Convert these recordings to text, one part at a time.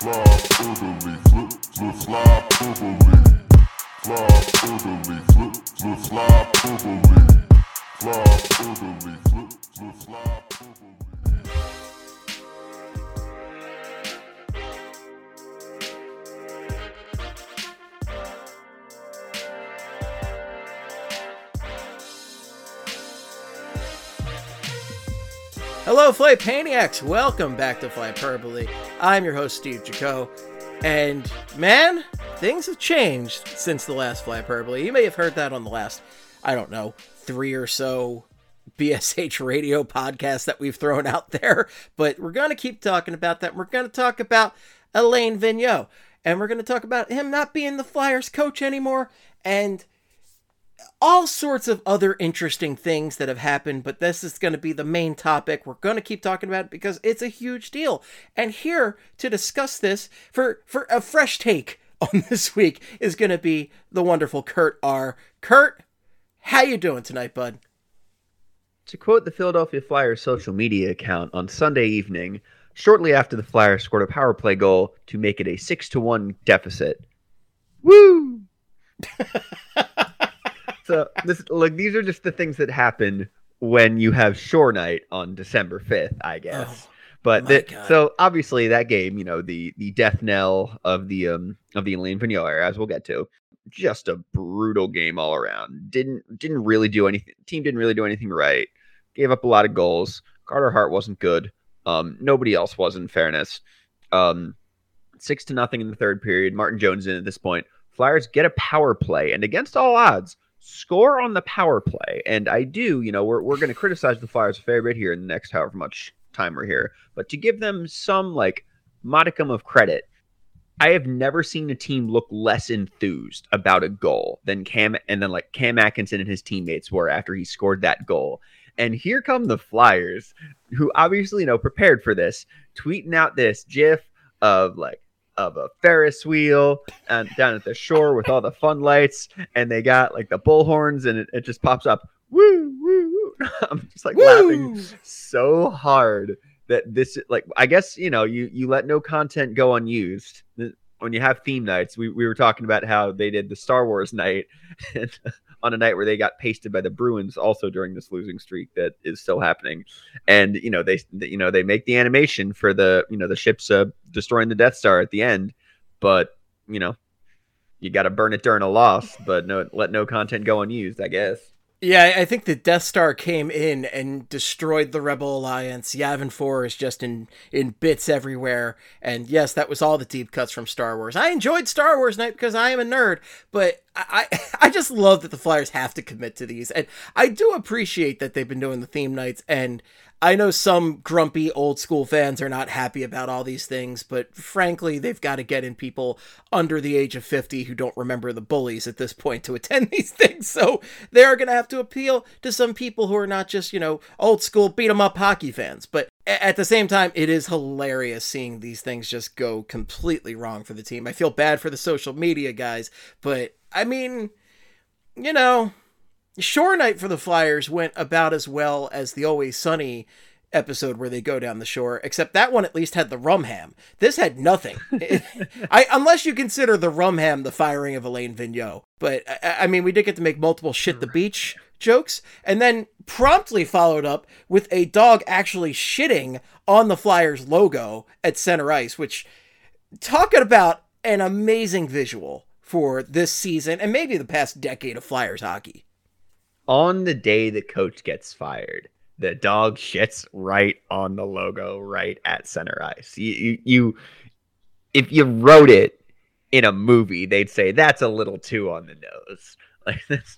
Fly orderly, flip, flip, fly orderly. Fly orderly, flip, flip, fly orderly. Fly orderly, flip, flip, fly orderly. Hello, Fly Paniacs! Welcome back to Flyperbole. I'm your host, Steve Jaco. And man, things have changed since the last Flyperbole. You may have heard that on the last, I don't know, three or so BSH radio podcasts that we've thrown out there. But we're going to keep talking about that. We're going to talk about Alain Vigneault. And we're going to talk about him not being the Flyers coach anymore. And all sorts of other interesting things that have happened, but this is going to be the main topic. We're going to keep talking about it because it's a huge deal. And here to discuss this for for a fresh take on this week is going to be the wonderful Kurt R. Kurt, how you doing tonight, bud? To quote the Philadelphia Flyers social media account on Sunday evening, shortly after the Flyers scored a power play goal to make it a 6 to 1 deficit. Woo! so this like these are just the things that happen when you have shore night on December 5th, I guess. Oh, but so obviously that game, you know, the the death knell of the um of the Alain Vigneault era, as we'll get to, just a brutal game all around. Didn't didn't really do anything. Team didn't really do anything right. Gave up a lot of goals. Carter Hart wasn't good. Um, nobody else was, in fairness. Um, six to nothing in the third period. Martin Jones in at this point. Flyers get a power play, and against all odds, score on the power play. And I do, you know, we're we're going to criticize the Flyers a fair bit here in the next however much time we're here, but to give them some like modicum of credit, I have never seen a team look less enthused about a goal than Cam and then like Cam Atkinson and his teammates were after he scored that goal. And here come the Flyers, who obviously you know prepared for this, tweeting out this GIF of like of a Ferris wheel and down at the shore with all the fun lights, and they got like the bullhorns, and it, it just pops up. Woo woo woo! I'm just like laughing so hard that this like I guess you know you you let no content go unused when you have theme nights. We we were talking about how they did the Star Wars night and on a night where they got pasted by the Bruins also during this losing streak that is still happening. And you know they you know they make the animation for the you know the ships uh, destroying the Death Star at the end, but you know you got to burn it during a loss, but no let no content go unused. I guess. Yeah, I think the Death Star came in and destroyed the Rebel Alliance. Yavin 4 is just in, in bits everywhere. And yes, that was all the deep cuts from Star Wars. I enjoyed Star Wars Night because I am a nerd, but I, I, I just love that the Flyers have to commit to these. And I do appreciate that they've been doing the theme nights. And I know some grumpy old school fans are not happy about all these things, but frankly, they've got to get in people under the age of 50 who don't remember the bullies at this point to attend these things. So they are going to have to appeal to some people who are not just, you know, old school beat 'em up hockey fans. But at the same time, it is hilarious seeing these things just go completely wrong for the team. I feel bad for the social media guys, but I mean, you know, Shore Night for the Flyers went about as well as the Always Sunny episode where they go down the shore, except that one at least had the rum ham. This had nothing. I unless you consider the rum ham the firing of Alain Vigneault. But I, I mean, we did get to make multiple shit the beach jokes, and then promptly followed up with a dog actually shitting on the Flyers logo at center ice, which talking about an amazing visual for this season and maybe the past decade of Flyers hockey. On the day the coach gets fired, the dog shits right on the logo, right at center ice. You, you, you if you wrote it in a movie, they'd say that's a little too on the nose. Like this,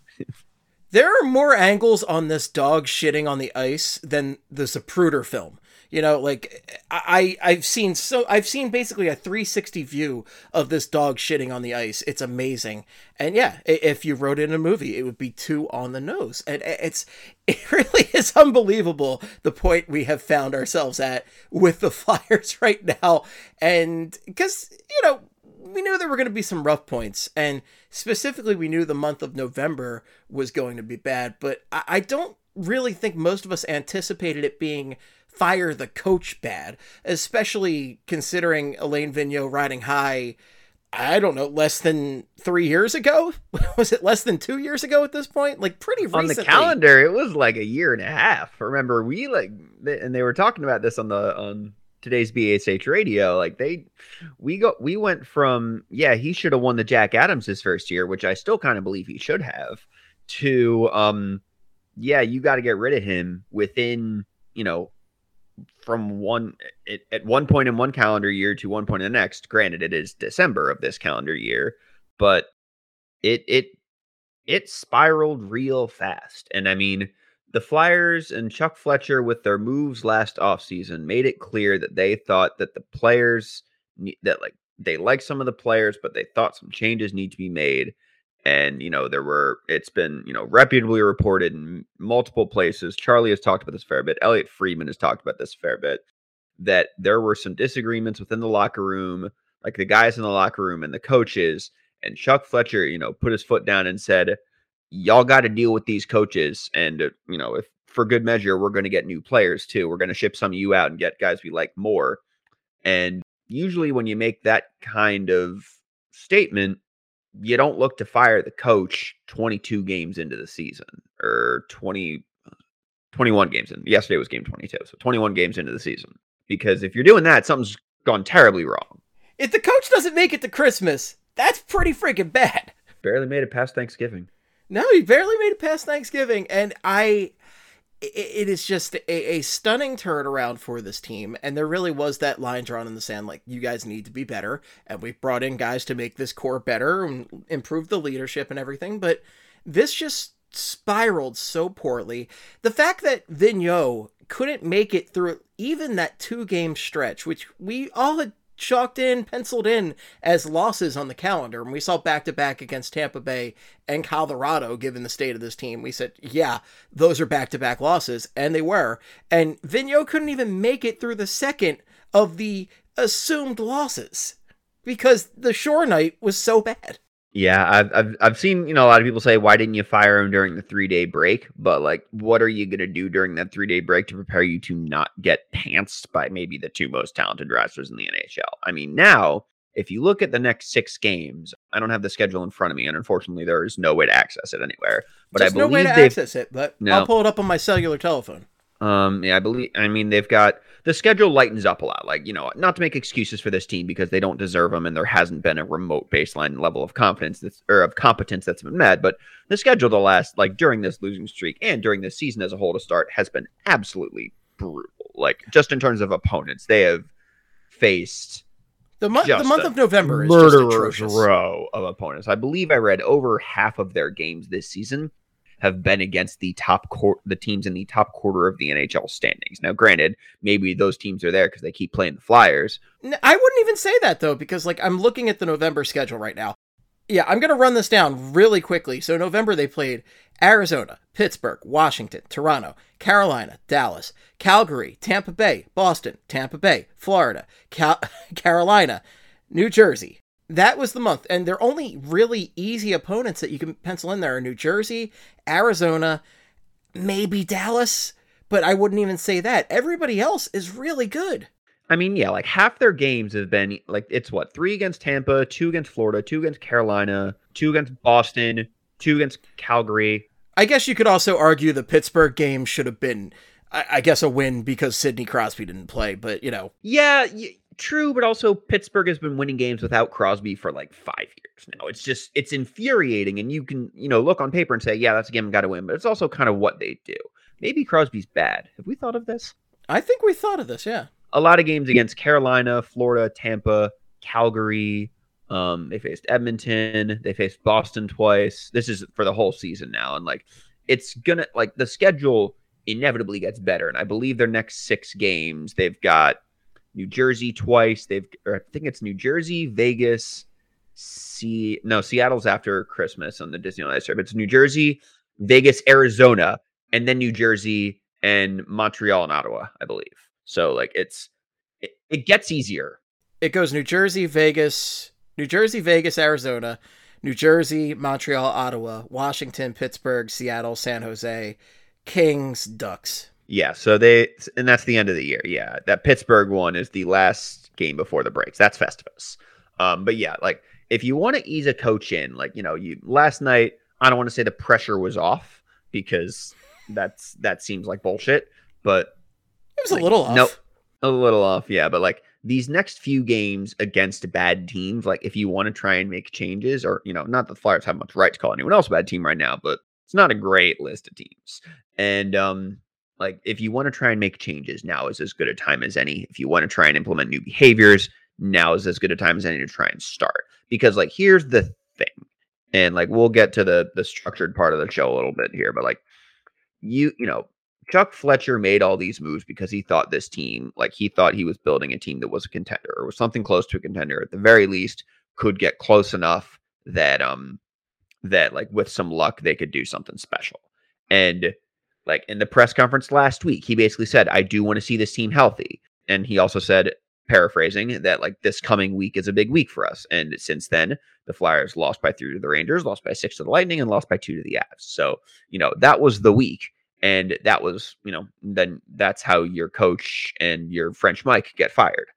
There are more angles on this dog shitting on the ice than the Zapruder film. You know, like I I've seen so I've seen basically a 360 view of this dog shitting on the ice. It's amazing. And yeah, if you wrote in a movie, it would be too on the nose. And it's it really is unbelievable the point we have found ourselves at with the Flyers right now. And cuz you know, we knew there were going to be some rough points, and specifically, we knew the month of November was going to be bad. But I don't really think most of us anticipated it being fire the coach bad, especially considering Alain Vigneault riding high. I don't know, less than three years ago? Was it less than two years ago at this point? Like pretty recently. on the calendar it was like a year and a half remember we like and they were talking about this on the on today's bsh radio like they we go we went from yeah he should have won the jack adams his first year which i still kind of believe he should have to um yeah you got to get rid of him within you know from one at, at one point in one calendar year to one point in the next granted it is december of this calendar year but it it it spiraled real fast. And I mean, the Flyers and Chuck Fletcher with their moves last offseason made it clear that they thought that the players that like they like some of the players, but they thought some changes need to be made. And you know, there were it's been, you know, reputably reported in multiple places. Charlie has talked about this fair bit. Elliotte Friedman has talked about this fair bit. That there were some disagreements within the locker room, like the guys in the locker room and the coaches, and Chuck Fletcher, you know, put his foot down and said, "Y'all got to deal with these coaches, and uh, you know, if for good measure, we're going to get new players too. We're going to ship some of you out and get guys we like more." And usually, when you make that kind of statement, you don't look to fire the coach 22 games into the season or 20 uh, 21 games in. Yesterday was game 22, so 21 games into the season. Because if you're doing that, something's gone terribly wrong. If the coach doesn't make it to Christmas, that's pretty freaking bad. Barely made it past Thanksgiving. No, he barely made it past Thanksgiving, and I. It is just a, a stunning turnaround for this team, and there really was that line drawn in the sand, like you guys need to be better, and we've brought in guys to make this core better and improve the leadership and everything. But this just spiraled so poorly. The fact that Vigneault couldn't make it through even that two game stretch, which we all had chalked in, penciled in as losses on the calendar. And we saw back to back against Tampa Bay and Colorado, given the state of this team. We said, yeah, those are back to back losses. And they were. And Vigneault couldn't even make it through the second of the assumed losses because the shore night was so bad. Yeah, I've, I've I've seen you know a lot of people say why didn't you fire him during the three day break? But like, what are you gonna do during that three day break to prepare you to not get pantsed by maybe the two most talented wrestlers in the NHL? I mean, now if you look at the next six games, I don't have the schedule in front of me, and unfortunately, there is no way to access it anywhere. But There's I no believe way to access it, but No. I'll pull it up on my cellular telephone. Um, yeah, I believe. I mean, they've got the schedule lightens up a lot. Like, you know, not to make excuses for this team because they don't deserve them, and there hasn't been a remote baseline level of confidence that's or of competence that's been met. But the schedule the last like during this losing streak and during this season as a whole to start has been absolutely brutal. Like, just in terms of opponents, they have faced The month, the month of November is just murderer's row of opponents. I believe I read over half of their games this season have been against the top quar- the teams in the top quarter of the NHL standings. Now, granted, maybe those teams are there because they keep playing the Flyers. I wouldn't even say that though, because like I'm looking at the November schedule right now. Yeah, I'm gonna run this down really quickly. So November they played Arizona, Pittsburgh, Washington, Toronto, Carolina, Dallas, Calgary, Tampa Bay, Boston, Tampa Bay, Florida, Cal- Carolina, New Jersey. That was the month, and their only really easy opponents that you can pencil in there are New Jersey, Arizona, maybe Dallas, but I wouldn't even say that. Everybody else is really good. I mean, yeah, like half their games have been like it's what three against Tampa, two against Florida, two against Carolina, two against Boston, two against Calgary. I guess you could also argue the Pittsburgh game should have been, I, I guess, a win because Sidney Crosby didn't play. But you know, Yeah, y- true, but also Pittsburgh has been winning games without Crosby for like five years now. It's just it's infuriating, and you can you know look on paper and say, yeah, that's a game got to win, but it's also kind of what they do. Maybe Crosby's bad. Have we thought of this? I think we thought of this. Yeah, A lot of games against Carolina, Florida, Tampa, Calgary. Um, they faced Edmonton. They faced Boston twice. This is for the whole season now, and like it's gonna like the schedule inevitably gets better. And I believe their next six games, they've got New Jersey twice. They've or I think it's New Jersey, Vegas, see no Seattle's after Christmas on the Disneyland trip. It's New Jersey, Vegas, Arizona, and then New Jersey and Montreal and Ottawa, I believe. So like it's it, it gets easier. it goes New Jersey, Vegas, New Jersey, Vegas, Arizona, New Jersey, Montreal, Ottawa, Washington, Pittsburgh, Seattle, San Jose, Kings, Ducks. Yeah, so they and that's the end of the year. Yeah, that Pittsburgh one is the last game before the breaks. That's Festivus. Um, but yeah, like if you want to ease a coach in, like you know, you last night, I don't want to say the pressure was off because that's that seems like bullshit, but It was Like, a little off. nope. a little off, yeah. But like these next few games against bad teams, like if you want to try and make changes, or you know, not that the Flyers have much right to call anyone else a bad team right now, but it's not a great list of teams. And um, like if you want to try and make changes, now is as good a time as any. If you want to try and implement new behaviors, now is as good a time as any to try and start. Because like here's the thing, and like we'll get to the the structured part of the show a little bit here, but like you you know Chuck Fletcher made all these moves because he thought this team, like he thought he was building a team that was a contender or was something close to a contender at the very least, could get close enough that um that like with some luck they could do something special. And like in the press conference last week, he basically said, I do want to see this team healthy. And he also said, paraphrasing, that like this coming week is a big week for us. And since then, the Flyers lost by three to the Rangers, lost by six to the Lightning, and lost by two to the Avs. So, you know, that was the week and that was you know then that's how your coach and your french mike get fired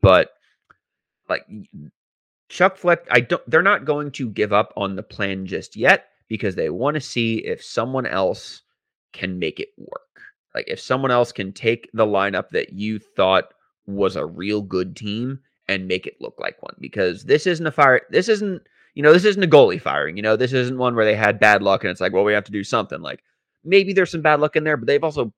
but like chuck fleck i don't they're not going to give up on the plan just yet because they want to see if someone else can make it work like if someone else can take the lineup that you thought was a real good team and make it look like one because this isn't a fire this isn't you know this isn't a goalie firing you know this isn't one where they had bad luck and it's like well we have to do something like maybe there's some bad luck in there, but they've also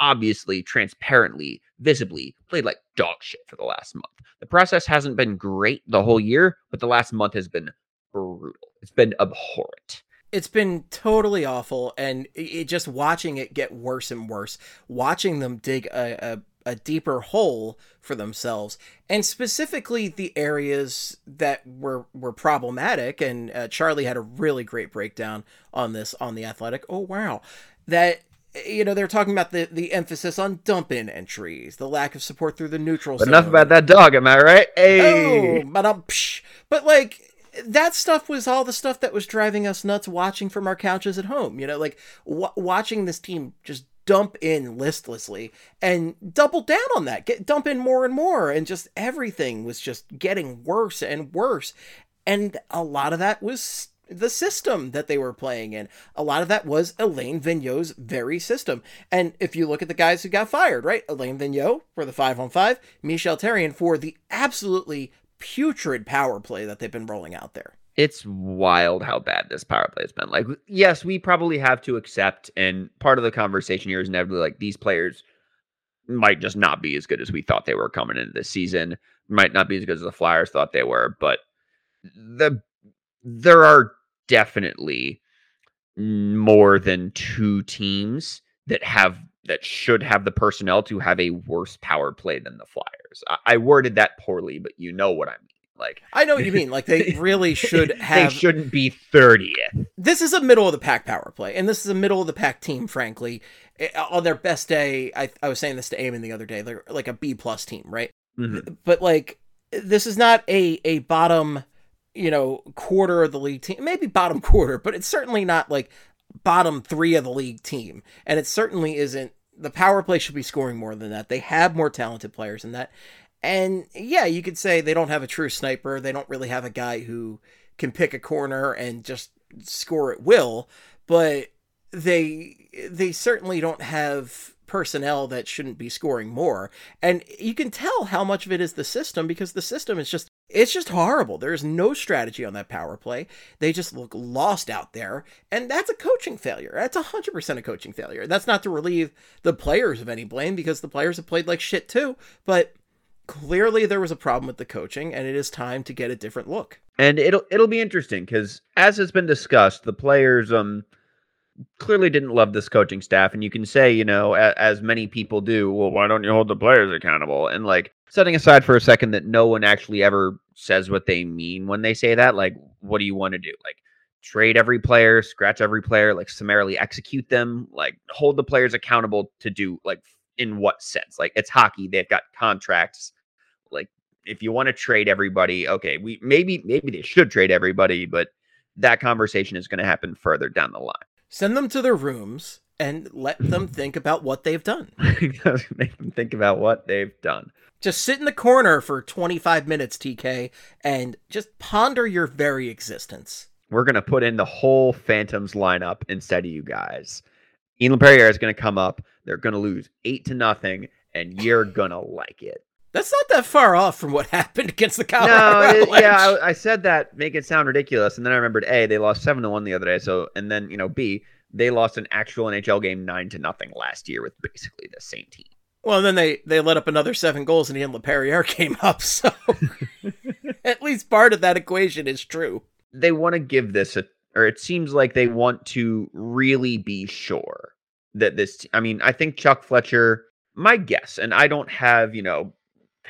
obviously, transparently, visibly played like dog shit for the last month. The process hasn't been great the whole year, but the last month has been brutal. It's been abhorrent. It's been totally awful and it, just watching it get worse and worse watching them dig a, a, a deeper hole for themselves and specifically the areas that were were problematic and uh, charlie had a really great breakdown on this on the athletic oh wow that you know they're talking about the the emphasis on dump in entries the lack of support through the neutral But enough about that dog, am I right? Hey, Oh, psh. but like that stuff was all the stuff that was driving us nuts watching from our couches at home. You know, like w- watching this team just dump in listlessly and double down on that, get dump in more and more, and just everything was just getting worse and worse. And a lot of that was the system that they were playing in. A lot of that was Alain Vigneault's very system. And if you look at the guys who got fired, right? Alain Vigneault for the five on five, Michel Therrien for the absolutely putrid power play that they've been rolling out there. it's wild how bad this power play has been. Like, yes, we probably have to accept, and part of the conversation here is inevitably like these players might just not be as good as we thought they were coming into this season. Might not be as good as the Flyers thought they were, but the there are definitely more than two teams that have that should have the personnel to have a worse power play than the Flyers. I, I worded that poorly, but you know what I mean. Like I know what you mean. Like they really should have. they shouldn't be 30th. this is a middle of the pack power play, and this is a middle of the pack team. Frankly, Eh, on their best day, I, I was saying this to Eamon the other day, they're like a B plus team, right? Mhm. But like, this is not a a bottom, you know, quarter of the league team. Maybe bottom quarter, but it's certainly not like bottom three of the league team, and it certainly isn't. The power play should be scoring more than that. They have more talented players than that. And yeah, you could say they don't have a true sniper. They don't really have a guy who can pick a corner and just score at will, but they they certainly don't have personnel that shouldn't be scoring more. And you can tell how much of it is the system because the system is just it's just horrible. There's no strategy on that power play. They just look lost out there, and that's a coaching failure. That's 100% a coaching failure. That's not to relieve the players of any blame because the players have played like shit too, but clearly there was a problem with the coaching and it is time to get a different look. And it'll it'll be interesting because as has been discussed, the players um clearly didn't love this coaching staff, and you can say, you know, a, as many people do, well, why don't you hold the players accountable? And like setting aside for a second that no one actually ever says what they mean when they say that, like, what do you want to do? Like trade every player, scratch every player, like summarily execute them, like hold the players accountable to do like in what sense? Like it's hockey, they've got contracts. Like if you want to trade everybody, okay, we maybe maybe they should trade everybody, but that conversation is going to happen further down the line. Send them to their rooms and let them think about what they've done. Make them think about what they've done. Just sit in the corner for 25 minutes, TK, and just ponder your very existence. We're gonna put in the whole Phantoms lineup instead of you guys. Ian Perrier is gonna come up. They're gonna lose eight to nothing, and you're gonna like it. That's not that far off from what happened against the Cowboys. No, it- yeah, I, I said that make it sound ridiculous, and then I remembered a they lost seven to one the other day. So, and then you know b they lost an actual NHL game nine to nothing last year with basically the same team. Well, then they they let up another seven goals, and Ian Laperriere came up. So at least part of that equation is true. They want to give this a, or it seems like they want to really be sure that this. I mean, I think Chuck Fletcher. My guess, and I don't have you know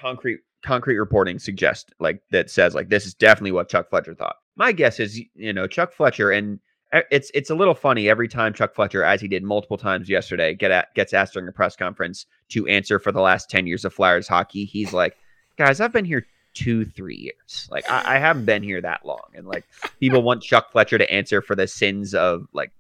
concrete concrete reporting suggest like that says like this is definitely what Chuck Fletcher thought. My guess is you know Chuck Fletcher and it's it's a little funny every time Chuck Fletcher, as he did multiple times yesterday, get at, gets asked during a press conference to answer for the last ten years of Flyers hockey. He's like, guys, I've been here two three years. Like I, I haven't been here that long, and like people want Chuck Fletcher to answer for the sins of like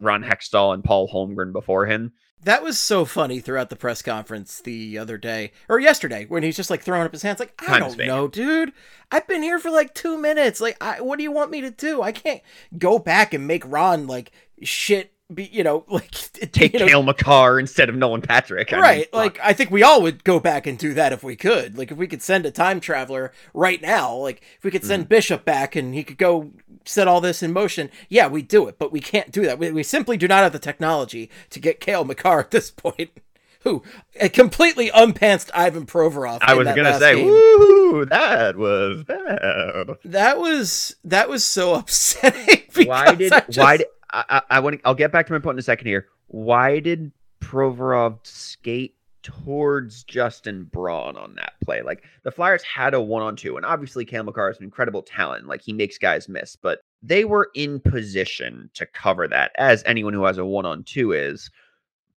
Ron Hextall and Paul Holmgren before him. That was so funny throughout the press conference the other day or yesterday when he's just like throwing up his hands like I don't know, dude. I've been here for like 2 minutes. Like I, what do you want me to do? I can't go back and make Ron like shit be, you know, like Take you know, Cale Makar instead of Nolan Patrick. I right. fuck. like I think we all would go back and do that if we could. Like if we could send a time traveler right now, like if we could send mm. Bishop back and he could go set all this in motion, yeah, we do it. But we can't do that. We, we simply do not have the technology to get Cale Makar at this point. Who a completely unpantsed Ivan Provorov. I was gonna say, game. woo, that was bad. that was that was so upsetting. why did just- why did I, I, want I'll get back to my point in a second here. Why did Provorov skate towards Justin Braun on that play? Like the Flyers had a one on two, and obviously Cam Makar is an incredible talent. Like he makes guys miss, but they were in position to cover that, as anyone who has a one on two is.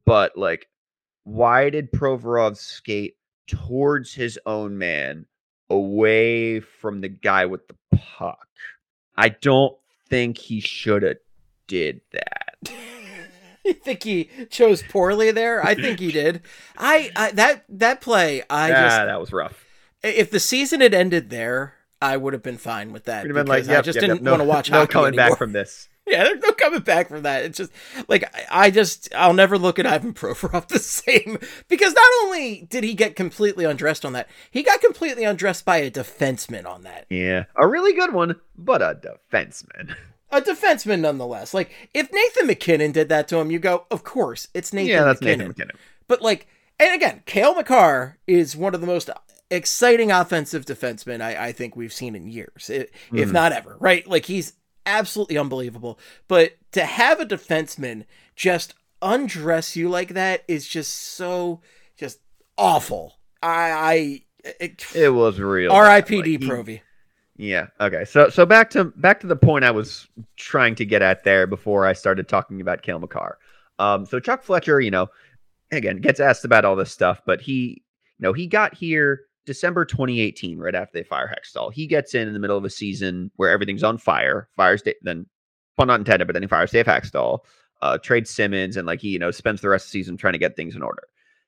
But like, why did Provorov skate towards his own man away from the guy with the puck? I don't think he should have did that. you think he chose poorly there? I think he did. I, I that that play, I ah, just that was rough. if the season had ended there, I would have been fine with that. Like, because I just yep, didn't yep, no, want to watch no coming anymore. back from this. Yeah, there's no coming back from that. It's just like I- I just I'll never look at Ivan Provorov the same because not only did he get completely undressed on that, he got completely undressed by a defenseman on that. Yeah, a really good one, but a defenseman. A defenseman nonetheless. Like if Nathan MacKinnon did that to him, you go, of course, it's Nathan yeah, that's MacKinnon. Nathan MacKinnon. But like, and again, Cale Makar is one of the most exciting offensive defensemen I, I think we've seen in years, if Mhm. not ever. Right? Like he's absolutely unbelievable. But to have a defenseman just undress you like that is just so just awful. I, I it, It was real. R.I.P.D. Like, Provy. Yeah. Okay. So so back to back to the point I was trying to get at there before I started talking about Cale Makar. Um. So Chuck Fletcher, you know, again gets asked about all this stuff, but he, you know, he got here December 2018, right after they fire Hextall. He gets in in the middle of a season where everything's on fire. Fires da- then, well, not intended, but then he fires Dave Hakstol, uh, trades Simmonds, and like he, you know, spends the rest of the season trying to get things in order.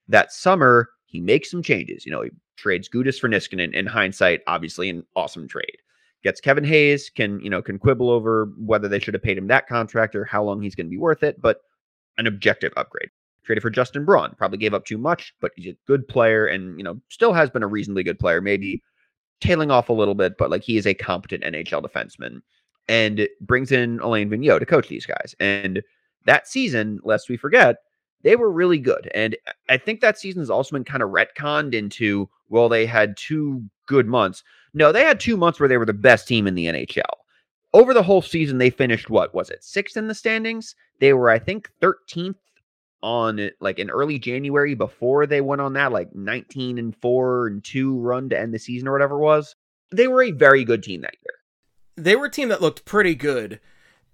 That summer, he makes some changes. You know, he trades Gudas for Niskanen. In hindsight, obviously, an awesome trade. Gets Kevin Hayes, can you know, can quibble over whether they should have paid him that contract or how long he's going to be worth it, but an objective upgrade. Traded for Justin Braun, probably gave up too much, but he's a good player and you know still has been a reasonably good player. Maybe tailing off a little bit, but like he is a competent NHL defenseman, and brings in Alain Vigneault to coach these guys. And that season, lest we forget, they were really good. And I think that season has also been kind of retconned into well, they had two good months. No, they had two months where they were the best team in the NHL. Over the whole season, they finished what was it, sixth in the standings? They were, I think, 13th on like in early January before they went on that like 19 and 4 and 2 run to end the season or whatever it was. They were a very good team that year. They were a team that looked pretty good.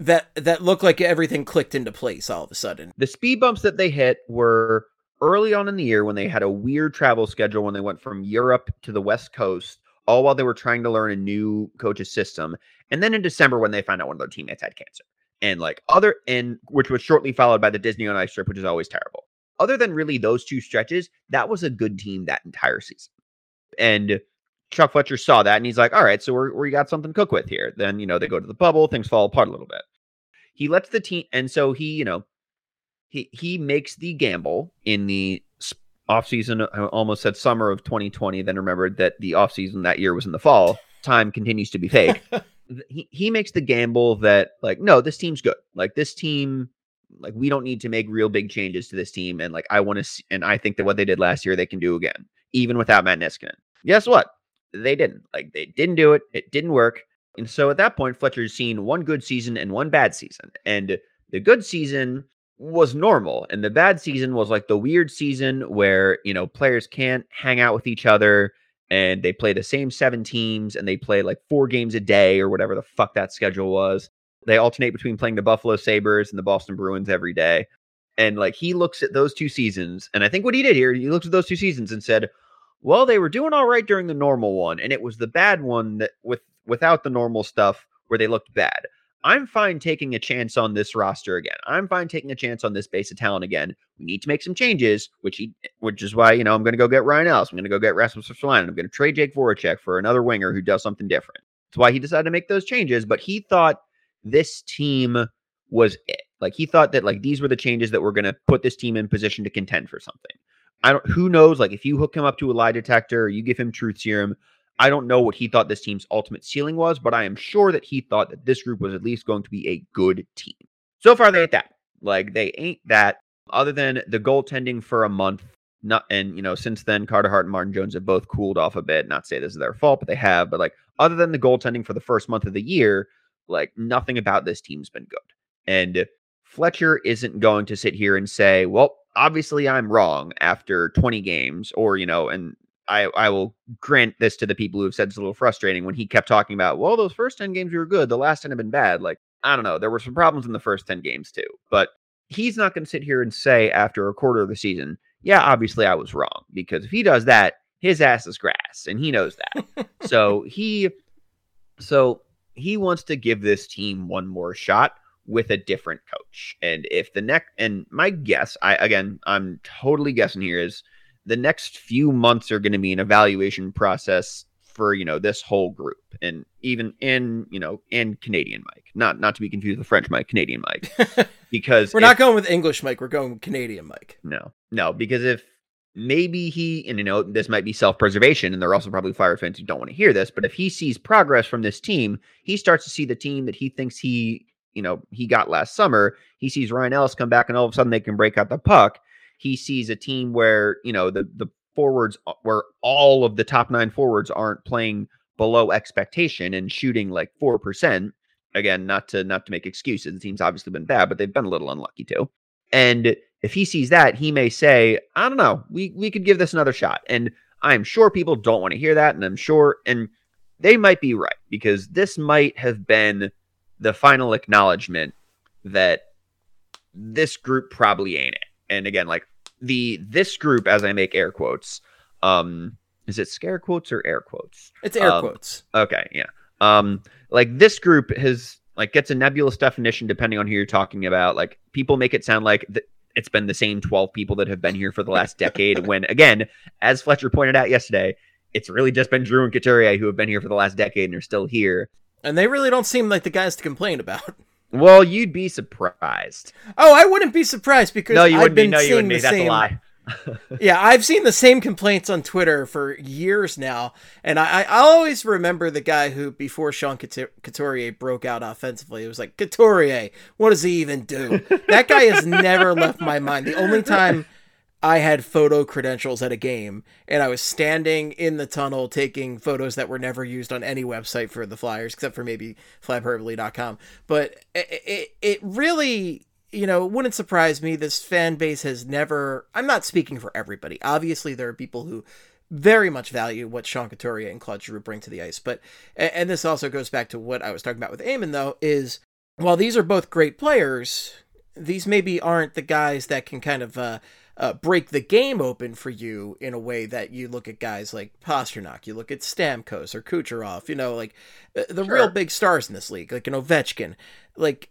That that looked like everything clicked into place all of a sudden. The speed bumps that they hit were early on in the year when they had a weird travel schedule when they went from Europe to the West Coast, all while they were trying to learn a new coach's system. And then in December when they found out one of their teammates had cancer. and like other and which was shortly followed by the Disney on Ice trip, which is always terrible. Other than really those two stretches, that was a good team that entire season. And Chuck Fletcher saw that and he's like, all right, so we're, we got something to cook with here. Then, you know, they go to the bubble, things fall apart a little bit. He lets the team, and so he, you know, he he makes the gamble in the offseason, I almost said summer of 2020, then remembered that the offseason that year was in the fall. Time continues to be fake. he, he makes the gamble that, like, no, this team's good. Like, this team, like, we don't need to make real big changes to this team. And, like, I want to, and I think that what they did last year, they can do again, even without Matt Niskanen. Guess what? They didn't. Like, they didn't do it. It didn't work. And so at that point, Fletcher's seen one good season and one bad season. And the good season was normal and the bad season was like the weird season where you know players can't hang out with each other and they play the same seven teams and they play like four games a day or whatever the fuck that schedule was. They alternate between playing the buffalo sabres and the boston bruins every day and like he looks at those two seasons and i think what he did here he looked at those two seasons and said well they were doing all right during the normal one and it was the bad one that with without the normal stuff where they looked bad I'm fine taking a chance on this roster again. I'm fine taking a chance on this base of talent again. We need to make some changes, which he, which is why you know I'm going to go get Ryan Ellis. I'm going to go get Rasmus Ristolainen. I'm going to trade Jake Voracek for another winger who does something different. That's why he decided to make those changes. But he thought this team was it. Like he thought that like these were the changes that were going to put this team in position to contend for something. I don't. Who knows? Like if you hook him up to a lie detector, or you give him truth serum, I don't know what he thought this team's ultimate ceiling was, but I am sure that he thought that this group was at least going to be a good team. So far, they ain't that. Like they ain't that. Other than the goaltending for a month, not and you know since then Carter Hart and Martin Jones have both cooled off a bit. Not say this is their fault, but they have. But like other than the goaltending for the first month of the year, like nothing about this team's been good. And Fletcher isn't going to sit here and say, well, obviously I'm wrong after 20 games, or you know, and I, I will grant this to the people who have said it's a little frustrating when he kept talking about, well, those first 10 games were good. The last 10 have been bad. Like, I don't know. There were some problems in the first 10 games too. But he's not going to sit here and say after a quarter of the season, yeah, obviously I was wrong. Because if he does that, his ass is grass. And he knows that. so he, so he wants to give this team one more shot with a different coach. And if the next, and my guess, I, again, I'm totally guessing here is, the next few months are going to be an evaluation process for you know this whole group and even in you know in canadian mike. Not not to be confused with french mike canadian mike. Because we're if, not going with english mike we're going with canadian mike. No no because if maybe he and you know this might be self-preservation and there are also probably fire fans who don't want to hear this but if he sees progress from this team he starts to see the team that he thinks he you know he got last summer. He sees ryan ellis come back and all of a sudden they can break out the puck he sees a team where you know the the forwards uh, where all of the top nine forwards aren't playing below expectation and shooting like four percent. Again, not to not to make excuses. The team's obviously been bad, but they've been a little unlucky too. And if he sees that, he may say, "I don't know, we we could give this another shot." And I'm sure people don't want to hear that, and I'm sure, and they might be right because this might have been the final acknowledgement that this group probably ain't it and again, like the this group, as I make air quotes, um, is it scare quotes or air quotes? It's air um, quotes. Okay, yeah. Um, like this group has like gets a nebulous definition depending on who you're talking about. Like people make it sound like th- it's been the same 12 people that have been here for the last decade. when again, as Fletcher pointed out yesterday, it's really just been Giroux and Couturier who have been here for the last decade and are still here. And they really don't seem like the guys to complain about. Well, you'd be surprised. Oh, I wouldn't be surprised because no, you I've been be. No, you seeing wouldn't the be. That's same. a lie. yeah, I've seen the same complaints on Twitter for years now, and I, I always remember the guy who, before Sean Couturier broke out offensively, it was like Couturier, what does he even do? that guy has never left my mind. The only time I had photo credentials at a game, and I was standing in the tunnel taking photos that were never used on any website for the Flyers, except for maybe flyhyperbole.com. But it, it, it really, you know, wouldn't surprise me. This fan base has never, I'm not speaking for everybody. Obviously, there are people who very much value what Sean Couturier and Claude Giroux bring to the ice. But, and this also goes back to what I was talking about with Eamon, though, is while these are both great players, these maybe aren't the guys that can kind of, uh, uh, break the game open for you in a way that you look at guys like Pastrnak, you look at Stamkos or Kucherov, you know, like uh, the Sure. real big stars in this league, like an Ovechkin. Like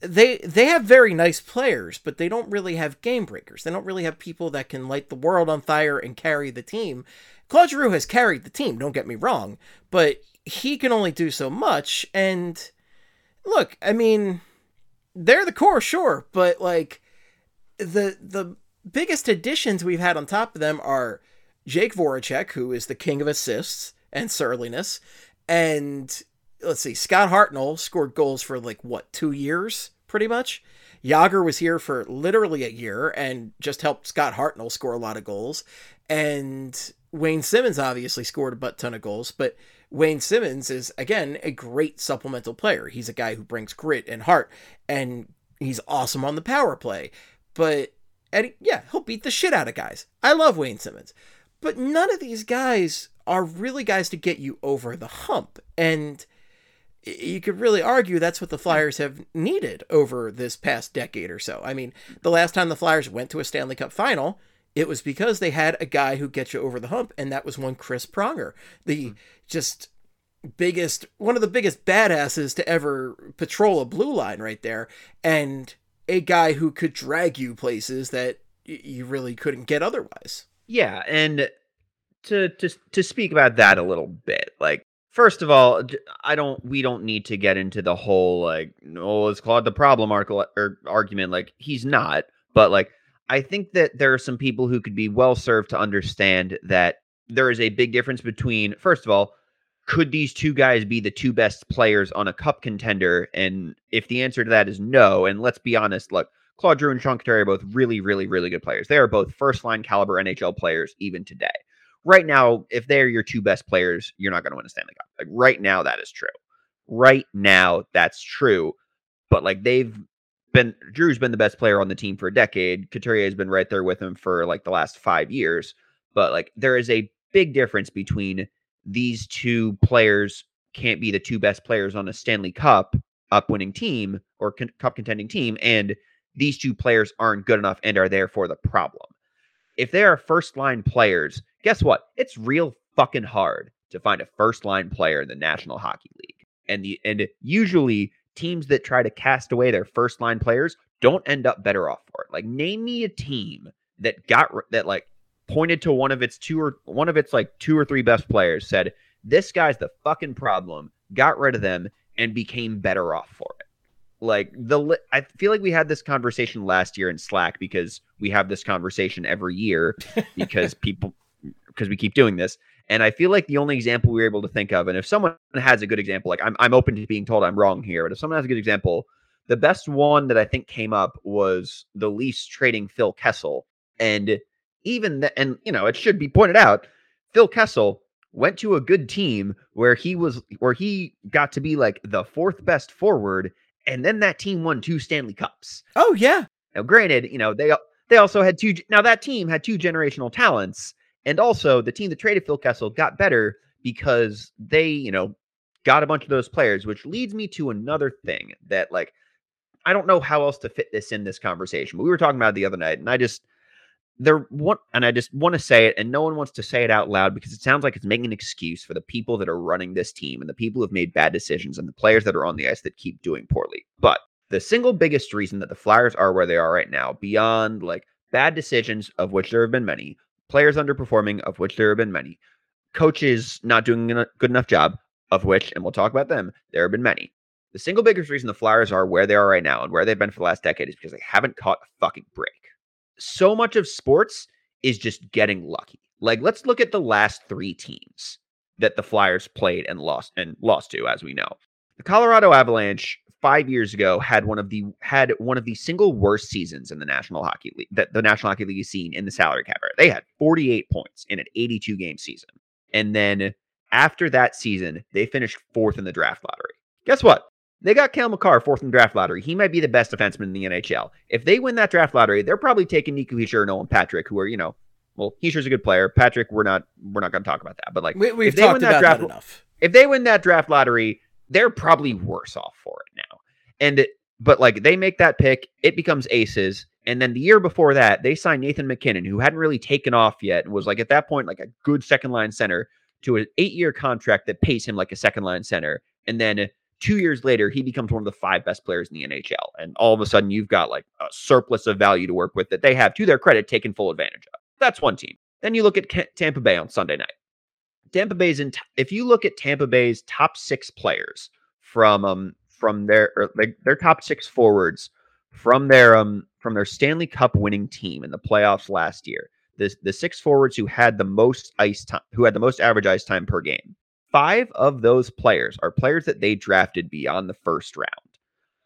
they they have very nice players, but they don't really have game breakers. They don't really have people that can light the world on fire and carry the team. Claude Giroux has carried the team, don't get me wrong, but he can only do so much. And look, I mean, they're the core, sure, but like the the biggest additions we've had on top of them are Jake Voracek, who is the king of assists and surliness, and let's see, Scott Hartnell scored goals for like what two years, pretty much. Jagr was here for literally a year and just helped Scott Hartnell score a lot of goals, and Wayne Simmonds obviously scored a butt ton of goals, but Wayne Simmonds is again a great supplemental player. He's a guy who brings grit and heart, and he's awesome on the power play. But and yeah, he'll beat the shit out of guys. I love Wayne Simmonds. but none of these guys are really guys to get you over the hump. And you could really argue that's what the Flyers have needed over this past decade or so. I mean, the last time the Flyers went to a Stanley Cup final, it was because they had a guy who gets you over the hump, and that was one Chris Pronger, the hmm. just biggest, one of the biggest badasses to ever patrol a blue line right there, and a guy who could drag you places that you really couldn't get otherwise. Yeah, and to to to speak about that a little bit, like first of all, I don't we don't need to get into the whole like oh is Claude the problem arc- or argument like he's not, but like I think that there are some people who could be well served to understand that there is a big difference between first of all could these two guys be the two best players on a cup contender? And if the answer to that is no, and let's be honest, look, Claude Giroux and Sean Couturier are both really, really, really good players. They are both first line caliber NHL players even today. Right now, if they're your two best players, you're not going to win a Stanley Cup. Like right now, that is true. Right now, that's true. But like they've been, Giroux's been the best player on the team for a decade. Couturier has been right there with him for like the last five years. But like there is a big difference between these two players can't be the two best players on a Stanley Cup up winning team or con- cup contending team and these two players aren't good enough and are therefore the problem. If they are first line players, guess what? It's real fucking hard to find a first line player in the National Hockey League. And the and usually teams that try to cast away their first line players don't end up better off for it. Like name me a team that got that like pointed to one of its two or one of its like two or three best players said this guy's the fucking problem got rid of them and became better off for it. Like the i feel like we had this conversation last year in slack because we have this conversation every year because people because we keep doing this. And i feel like the only example we were able to think of and if someone has a good example like i'm, I'm open to being told i'm wrong here but if someone has a good example the best one that i think came up was the leafs trading phil kessel. And even the, and you know it should be pointed out phil kessel went to a good team where he was where he got to be like the fourth best forward and then that team won two stanley cups Oh yeah. now granted you know they they also had two now that team had two generational talents and also the team that traded phil kessel got better because they you know got a bunch of those players which leads me to another thing that like i don't know how else to fit this in this conversation but we were talking about it the other night and i just there what and I just want to say it, and no one wants to say it out loud because it sounds like it's making an excuse for the people that are running this team and the people who have made bad decisions and the players that are on the ice that keep doing poorly. But the single biggest reason that the Flyers are where they are right now, beyond like bad decisions, of which there have been many, players underperforming, of which there have been many, coaches not doing a good enough job, of which, and we'll talk about them, there have been many. The single biggest reason the Flyers are where they are right now and where they've been for the last decade is because they haven't caught a fucking break so much of sports is just getting lucky. Like let's look at the last 3 teams that the Flyers played and lost and lost to as we know. The Colorado Avalanche 5 years ago had one of the had one of the single worst seasons in the National Hockey League that the National Hockey League has seen in the salary cap era. They had 48 points in an 82 game season. And then after that season, they finished 4th in the draft lottery. Guess what? They got Cale Makar fourth in the draft lottery. He might be the best defenseman in the NHL. If they win that draft lottery, they're probably taking Nico Hischier, Nolan Patrick, who are you know, well, Hischier's a good player. Patrick, we're not we're not going to talk about that. But like, We, they talked win that about draft, that enough. if they win that draft lottery, they're probably worse off for it now. And it, but like they make that pick, it becomes aces. And then the year before that, they signed Nathan MacKinnon, who hadn't really taken off yet, and was like at that point like a good second line center to an eight year contract that pays him like a second line center. And then Two years later, he becomes one of the five best players in the NHL. And all of a sudden, you've got like a surplus of value to work with that they have, to their credit, taken full advantage of. That's one team. Then you look at Tampa Bay on Sunday night. Tampa Bay's in. If you look at Tampa Bay's top six players from um from their or like their top six forwards from their um from their Stanley Cup winning team in the playoffs last year, the the six forwards who had the most ice time, who had the most average ice time per game, five of those players are players that they drafted beyond the first round.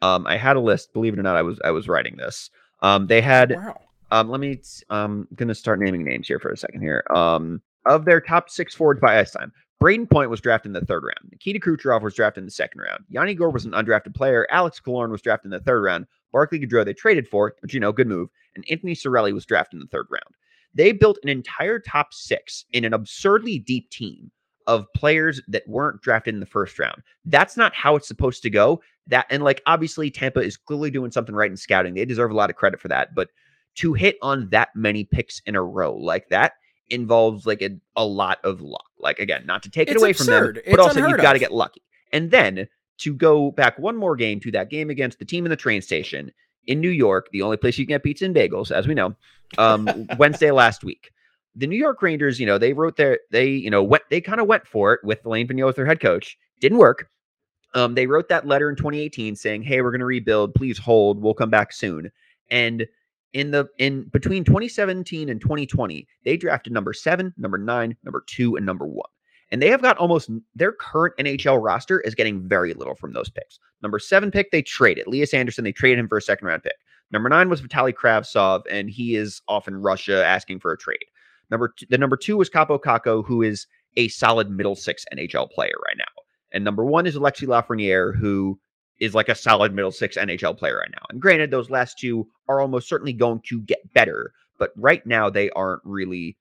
Um, I had a list. Believe it or not, I was I was writing this. Um, they had Wow. um, let me. I'm gonna start naming names here for a second here. Um, of their top six forwards by ice time, Brayden Point was drafted in the third round. Nikita Kucherov was drafted in the second round. Yanni Gourde was an undrafted player. Alex Killorn was drafted in the third round. Barclay Goodrow they traded for, but you know, good move. And Anthony Cirelli was drafted in the third round. They built an entire top six in an absurdly deep team of players that weren't drafted in the first round. That's not how it's supposed to go. That and like obviously Tampa is clearly doing something right in scouting. They deserve a lot of credit for that. But to hit on that many picks in a row like that involves like a, a lot of luck. Like again, not to take it It's away from them, but It's also you've got to get lucky. And then to go back one more game to that game against the team in the train station in New York, the only place you can get pizza and bagels, as we know, um, Wednesday last week. The New York Rangers, you know, they wrote their, they, you know, went, they kind of went for it with Alain Vigneault as their head coach. Didn't work. Um, they wrote that letter in 2018 saying, "Hey, we're going to rebuild. Please hold. We'll come back soon." And in the in between 2017 and 2020, they drafted number seven, number nine, number two, and number one. And they have got almost their current NHL roster is getting very little from those picks. Number seven pick, they traded. Lias Andersson, they traded him for a second round pick. Number nine was Vitaly Kravtsov, and he is off in Russia asking for a trade. Number two, the number two was Kaapo Kakko, who is a solid middle six NHL player right now. And number one is Alexis Lafreniere, who is like a solid middle six NHL player right now. And granted, those last two are almost certainly going to get better, but right now they aren't really,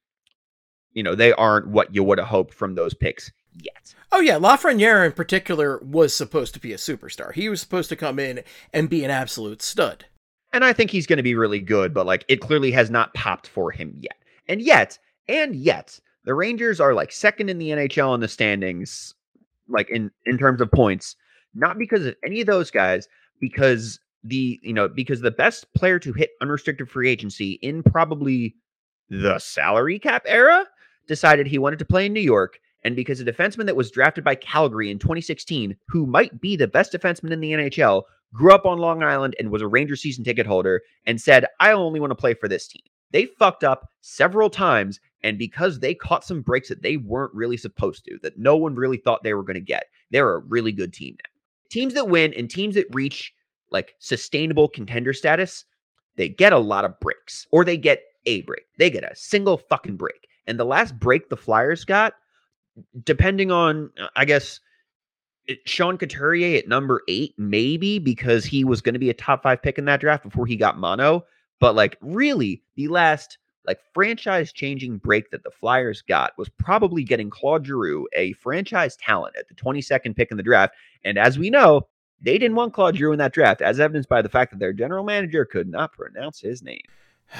you know, they aren't what you would have hoped from those picks yet. Oh yeah, Lafreniere in particular was supposed to be a superstar. He was supposed to come in and be an absolute stud. And I think he's going to be really good, but like it clearly has not popped for him yet. And yet, and yet, the Rangers are like second in the NHL in the standings, like in in terms of points, not because of any of those guys, because the you know because the best player to hit unrestricted free agency in probably the salary cap era decided he wanted to play in New York. And because a defenseman that was drafted by Calgary in 2016, who might be the best defenseman in the NHL, grew up on Long Island and was a Ranger season ticket holder and said, I only want to play for this team. They fucked up several times. And because they caught some breaks that they weren't really supposed to, that no one really thought they were going to get, they're a really good team now. Teams that win and teams that reach like sustainable contender status, they get a lot of breaks or they get a break. They get a single fucking break. And the last break the Flyers got, depending on, uh, I guess, it- Sean Couturier at number eight, maybe because he was going to be a top five pick in that draft before he got mono. But like, really, the last like franchise changing break that the Flyers got was probably getting Claude Giroux, a franchise talent, at the 22nd pick in the draft. And as we know, they didn't want Claude Giroux in that draft, as evidenced by the fact that their general manager could not pronounce his name.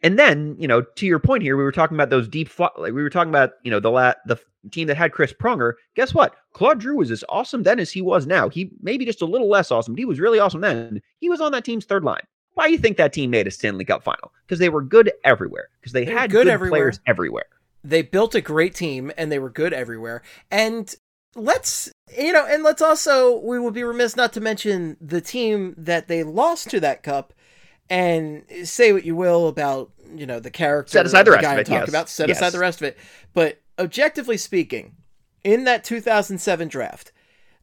And then, you know, to your point here, we were talking about those deep, like we were talking about, you know, the la- the team that had Chris Pronger. Guess what? Claude Giroux was as awesome then as he was now. He maybe just a little less awesome, but he was really awesome then. He was on that team's third line. Why do you think that team made a Stanley Cup final? Because they were good everywhere. Because they They had good good, everywhere. players everywhere. They built a great team and they were good everywhere. And let's you know, and let's also we would be remiss not to mention the team that they lost to that cup and say what you will about, you know, the character Set aside the rest guy of I'm it, talking yes. about, set Yes. aside the rest of it. But objectively speaking, in that 2007 draft,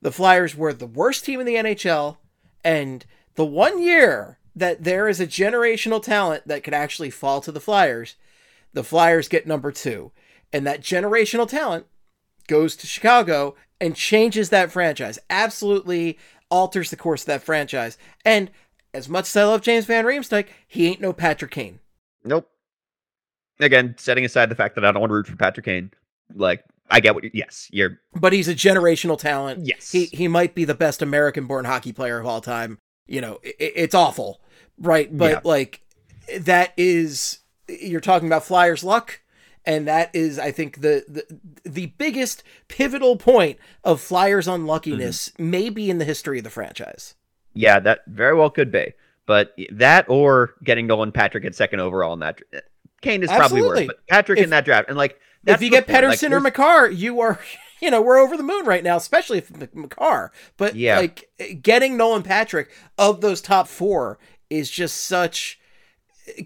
the Flyers were the worst team in the NHL and the one year that there is a generational talent that could actually fall to the Flyers, the Flyers get number two. And that generational talent goes to Chicago and changes that franchise. Absolutely alters the course of that franchise. And as much as I love James Van Riemsdyk, he ain't no Patrick Kane. Nope. Again, setting aside the fact that I don't want to root for Patrick Kane, like I get what. You, yes, you're. But he's a generational talent. Yes. He he might be the best American-born hockey player of all time. You know, i it's awful, right? But Yeah. like that is you're talking about Flyers luck and that is I think the the, the biggest pivotal point of Flyers unluckiness Mm-hmm. maybe in the history of the franchise. Yeah, that very well could be. But that or getting Nolan Patrick at second overall in that. Kane is probably Absolutely. worse, but Patrick If- in that draft and like If you get point, like, Pettersson or Makar, you are you know we're over the moon right now, especially if Makar. But Yeah. like getting Nolan Patrick of those top four is just such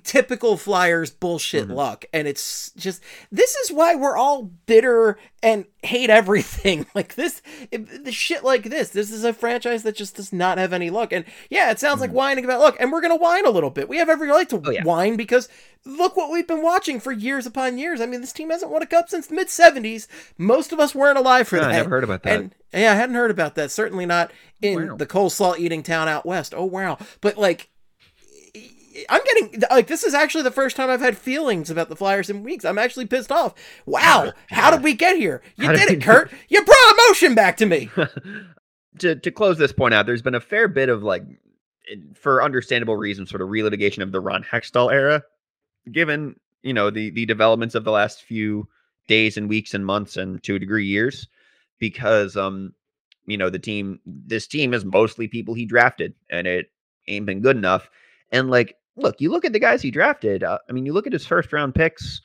typical Flyers bullshit Mhm. luck, and it's just this is why we're all bitter and hate everything like this. it- the shit like this. This is a franchise that just does not have any luck, and yeah, it sounds like Mhm. whining about luck, and we're gonna whine a little bit. We have every right to Oh, yeah. whine because look what we've been watching for years upon years. I mean, this team hasn't won a cup since the mid '70s. Most of us weren't alive for that. I never heard about that. And yeah, I hadn't heard about that. Certainly not in Wow. the coleslaw eating town out west. Oh wow! But like, I'm getting like this is actually the first time I've had feelings about the Flyers in weeks. I'm actually pissed off. Wow! How did we get here? You How did did it, Kurt. You brought emotion back to me. to to close this point out, there's been a fair bit of like, for understandable reasons, sort of relitigation of the Ron Hextall era, given you know the the developments of the last few days and weeks and months and to a degree years, because um you know the team this team is mostly people he drafted and it ain't been good enough, and like look, you look at the guys he drafted. Uh, I mean, you look at his first round picks.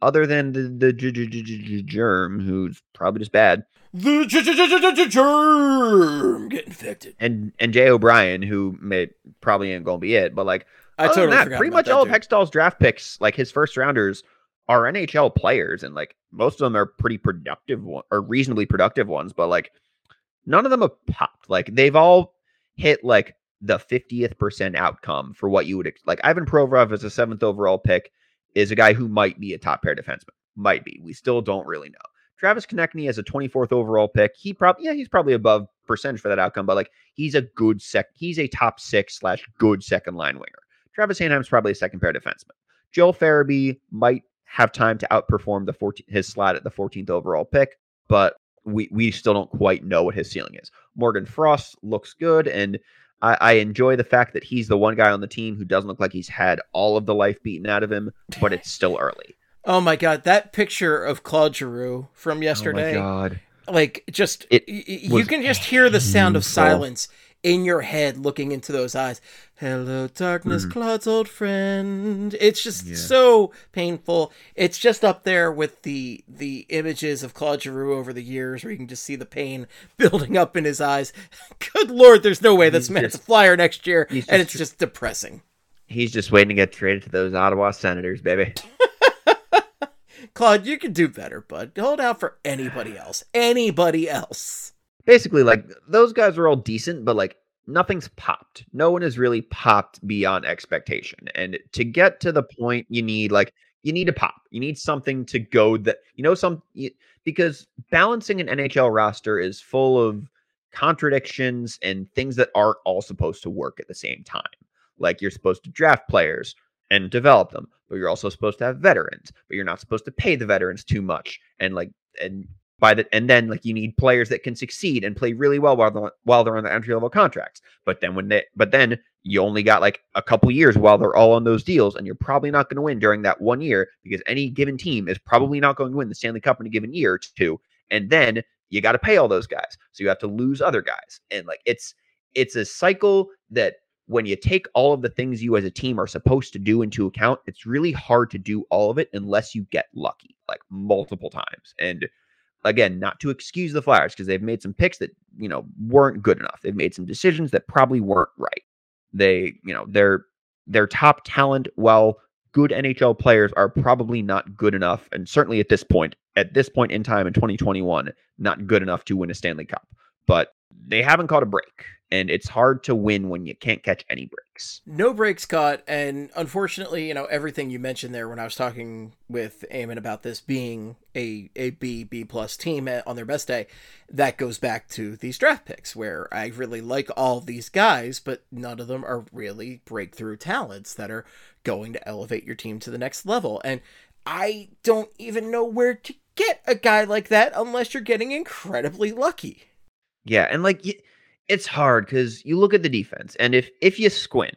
Other than the the j- j- j- germ, who's probably just bad, The germ get infected. and and Jay O'Brien, who may probably ain't gonna be it, but like I other than totally that, pretty much that all of. Hextall's draft picks, like his first rounders, are NHL players, and like most of them are pretty productive one, or reasonably productive ones, but like none of them have popped. Like they've all hit like the 50th percent outcome for what you would like. Ivan Provorov as a seventh overall pick is a guy who might be a top pair defenseman. Might be. We still don't really know. Travis Konecny as a 24th overall pick. He probably yeah, he's probably above percentage for that outcome, but like he's a good sec. He's a top six slash good second line winger. Travis Sanheim's probably a second pair defenseman. Joel Farabee might have time to outperform the 14, his slot at the 14th overall pick, but we we still don't quite know what his ceiling is. Morgan Frost looks good, and I, I enjoy the fact that he's the one guy on the team who doesn't look like he's had all of the life beaten out of him, but it's still early. Oh my god, that picture of Claude Giroux from yesterday. Oh my god. like just It you can just hear the sound of silence in your head looking into those eyes. Hello darkness claude's old friend. It's just Mm. Yeah. so painful. It's just up there with the the images of claude giroux over the years where you can just see the pain building up in his eyes. Good lord there's no way this man's a flyer next year and it's just depressing. He's just waiting to get traded to those Ottawa Senators, baby. claude you can do better bud. Hold out for anybody else. Anybody else Basically, like those guys are all decent, but like nothing's popped. No one has really popped beyond expectation. And to get to the point, you need like you need a pop. You need something to go that you know some y- because balancing an NHL roster is full of contradictions and things that aren't all supposed to work at the same time. Like you're supposed to draft players and develop them, but you're also supposed to have veterans, but you're not supposed to pay the veterans too much. And like and by the and then like you need players that can succeed and play really well while they're while they're on the entry level contracts. But then when they but then you only got like a couple years while they're all on those deals, and you're probably not going to win during that one year because any given team is probably not going to win the Stanley Cup in a given year or two. And then you got to pay all those guys, so you have to lose other guys, and like it's it's a cycle that when you take all of the things you as a team are supposed to do into account, it's really hard to do all of it unless you get lucky, like multiple times. And again, not to excuse the Flyers because they've made some picks that, you know, weren't good enough. They've made some decisions that probably weren't right. They, you know, their their top talent, while good NHL players are probably not good enough, and certainly at this point, at this point in time in 2021, not good enough to win a Stanley Cup. But they haven't caught a break, and it's hard to win when you can't catch any breaks. no breaks caught and unfortunately you know everything you mentioned there when i was talking with Eamon about this being a a b b plus team at- on their best day that goes back to these draft picks where i really like all these guys but none of them are really breakthrough talents that are going to elevate your team to the next level and i don't even know where to get a guy like that unless you're getting incredibly lucky Yeah, and like y- it's hard because you look at the defense, and if if you squint,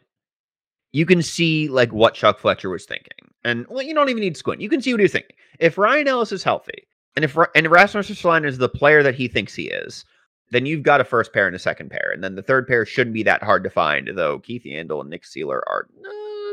you can see like what Chuck Fletcher was thinking. and well, you don't even need to squint. You can see what he's thinking. If Ryan Ellis is healthy, and if and Rasmus Ristolainen is the player that he thinks he is, then you've got a first pair and a second pair, and then the third pair shouldn't be that hard to find. Though Keith Yandle and Nick Seeler are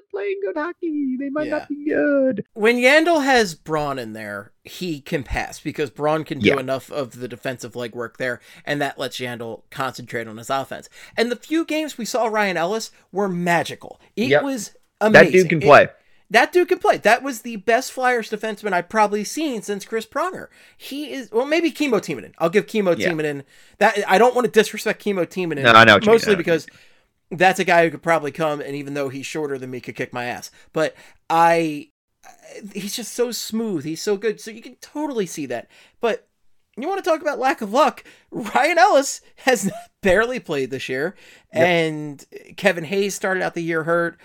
not playing good hockey. They might Yeah. not be good. When Yandle has Braun in there, he can pass because Braun can do Yeah. enough of the defensive legwork there, and that lets Yandle concentrate on his offense. And the few games we saw Ryan Ellis were magical. It Yep. was amazing. That dude can It- play. that dude can play. That was the best Flyers defenseman I've probably seen since Chris Pronger. He is well, maybe Kimmo Timonen. I'll give Kimmo Yeah. Timonen that. I don't want to disrespect Kimmo Timonen. No, I know mostly mean. I mostly know what you because that's a guy who could probably come, and even though he's shorter than me, could kick my ass. But I, he's just so smooth. He's so good. So you can totally see that. But you want to talk about lack of luck? Ryan Ellis has barely played this year, Yep. and Kevin Hayes started out the year hurt,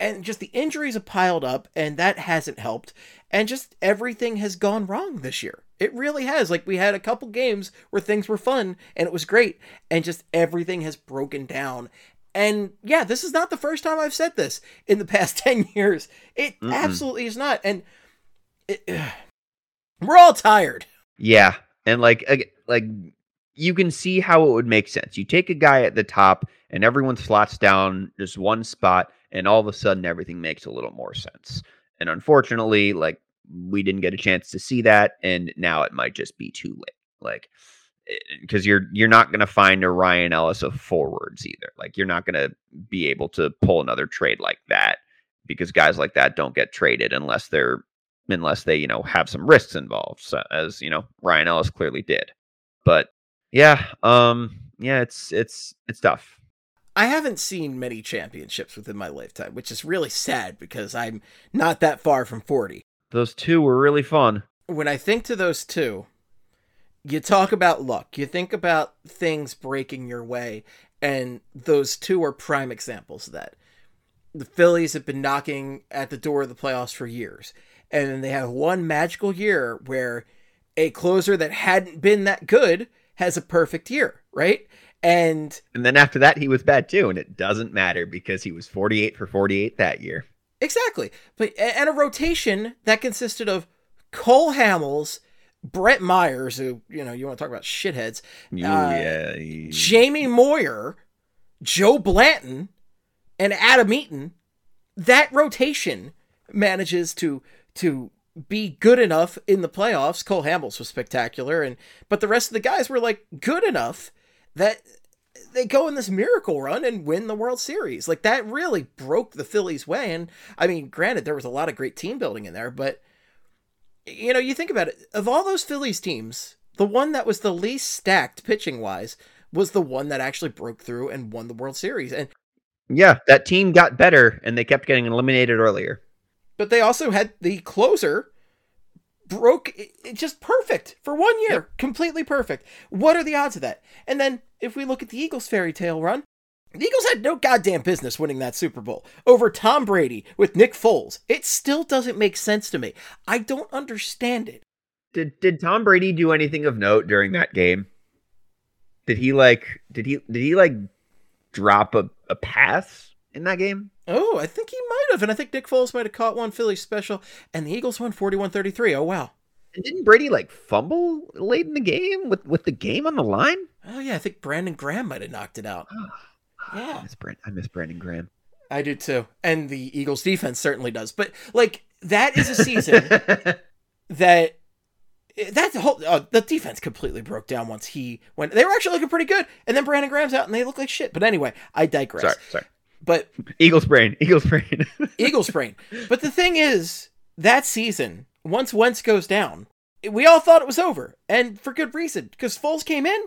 and just the injuries have piled up, and that hasn't helped. And just everything has gone wrong this year. It really has. Like we had a couple games where things were fun and it was great, and just everything has broken down. And yeah, this is not the first time I've said this in the past 10 years. It Mm-mm. absolutely is not. And it, we're all tired. Yeah, and like like you can see how it would make sense. You take a guy at the top, and everyone slots down just one spot, and all of a sudden everything makes a little more sense. And unfortunately, like we didn't get a chance to see that, and now it might just be too late. Like because you're you're not going to find a Ryan Ellis of forwards either. Like you're not going to be able to pull another trade like that because guys like that don't get traded unless they're unless they you know have some risks involved so, as you know Ryan Ellis clearly did but yeah um yeah it's it's it's tough I haven't seen many championships within my lifetime, which is really sad because I'm not that far from 40. those two were really fun when I think to those two, you talk about luck. You think about things breaking your way, and those two are prime examples of that. The Phillies have been knocking at the door of the playoffs for years, and then they have one magical year where a closer that hadn't been that good has a perfect year, right? And and then after that he was bad too and it doesn't matter because he was 48 for 48 that year Exactly. But and a rotation that consisted of Cole Hamels, Brett Myers, who, you know, you want to talk about shitheads, Ooh, Uh, yeah Jamie Moyer, Joe Blanton, and Adam Eaton, that rotation manages to to be good enough in the playoffs. Cole Hamels was spectacular, and but the rest of the guys were like good enough that they go in this miracle run and win the World Series. Like that really broke the Phillies' way. And I mean, granted, there was a lot of great team building in there, but you know, you think about it. Of all those Phillies teams, the one that was the least stacked pitching wise was the one that actually broke through and won the World Series. And yeah that team got better and they kept getting eliminated earlier but they also had the closer broke it, just perfect for one year, completely perfect. What are the odds of that? And then if we look at the Eagles fairy tale run, the Eagles had no goddamn business winning that Super Bowl over Tom Brady with Nick Foles. It still doesn't make sense to me. I don't understand it. did did Tom Brady do anything of note during that game did he like did he did he like drop a, a pass in that game Oh, I think he might have, and I think Nick Foles might have caught one Philly special, and the Eagles won 41-33. Oh wow. And didn't Brady like fumble late in the game with with the game on the line? Oh yeah, I think Brandon Graham might have knocked it out. Ah. I Yeah. miss Brand- I miss Brandon Graham. I do too. And the Eagles defense certainly does. But like that is a season that that whole uh, the defense completely broke down once he went. They were actually looking pretty good, and then Brandon Graham's out, and they look like shit. But anyway, I digress. sorry, sorry. But Eagles brain, Eagles brain. Eagles brain. But the thing is, that season, once Wentz goes down, we all thought it was over, and for good reason, because Foles came in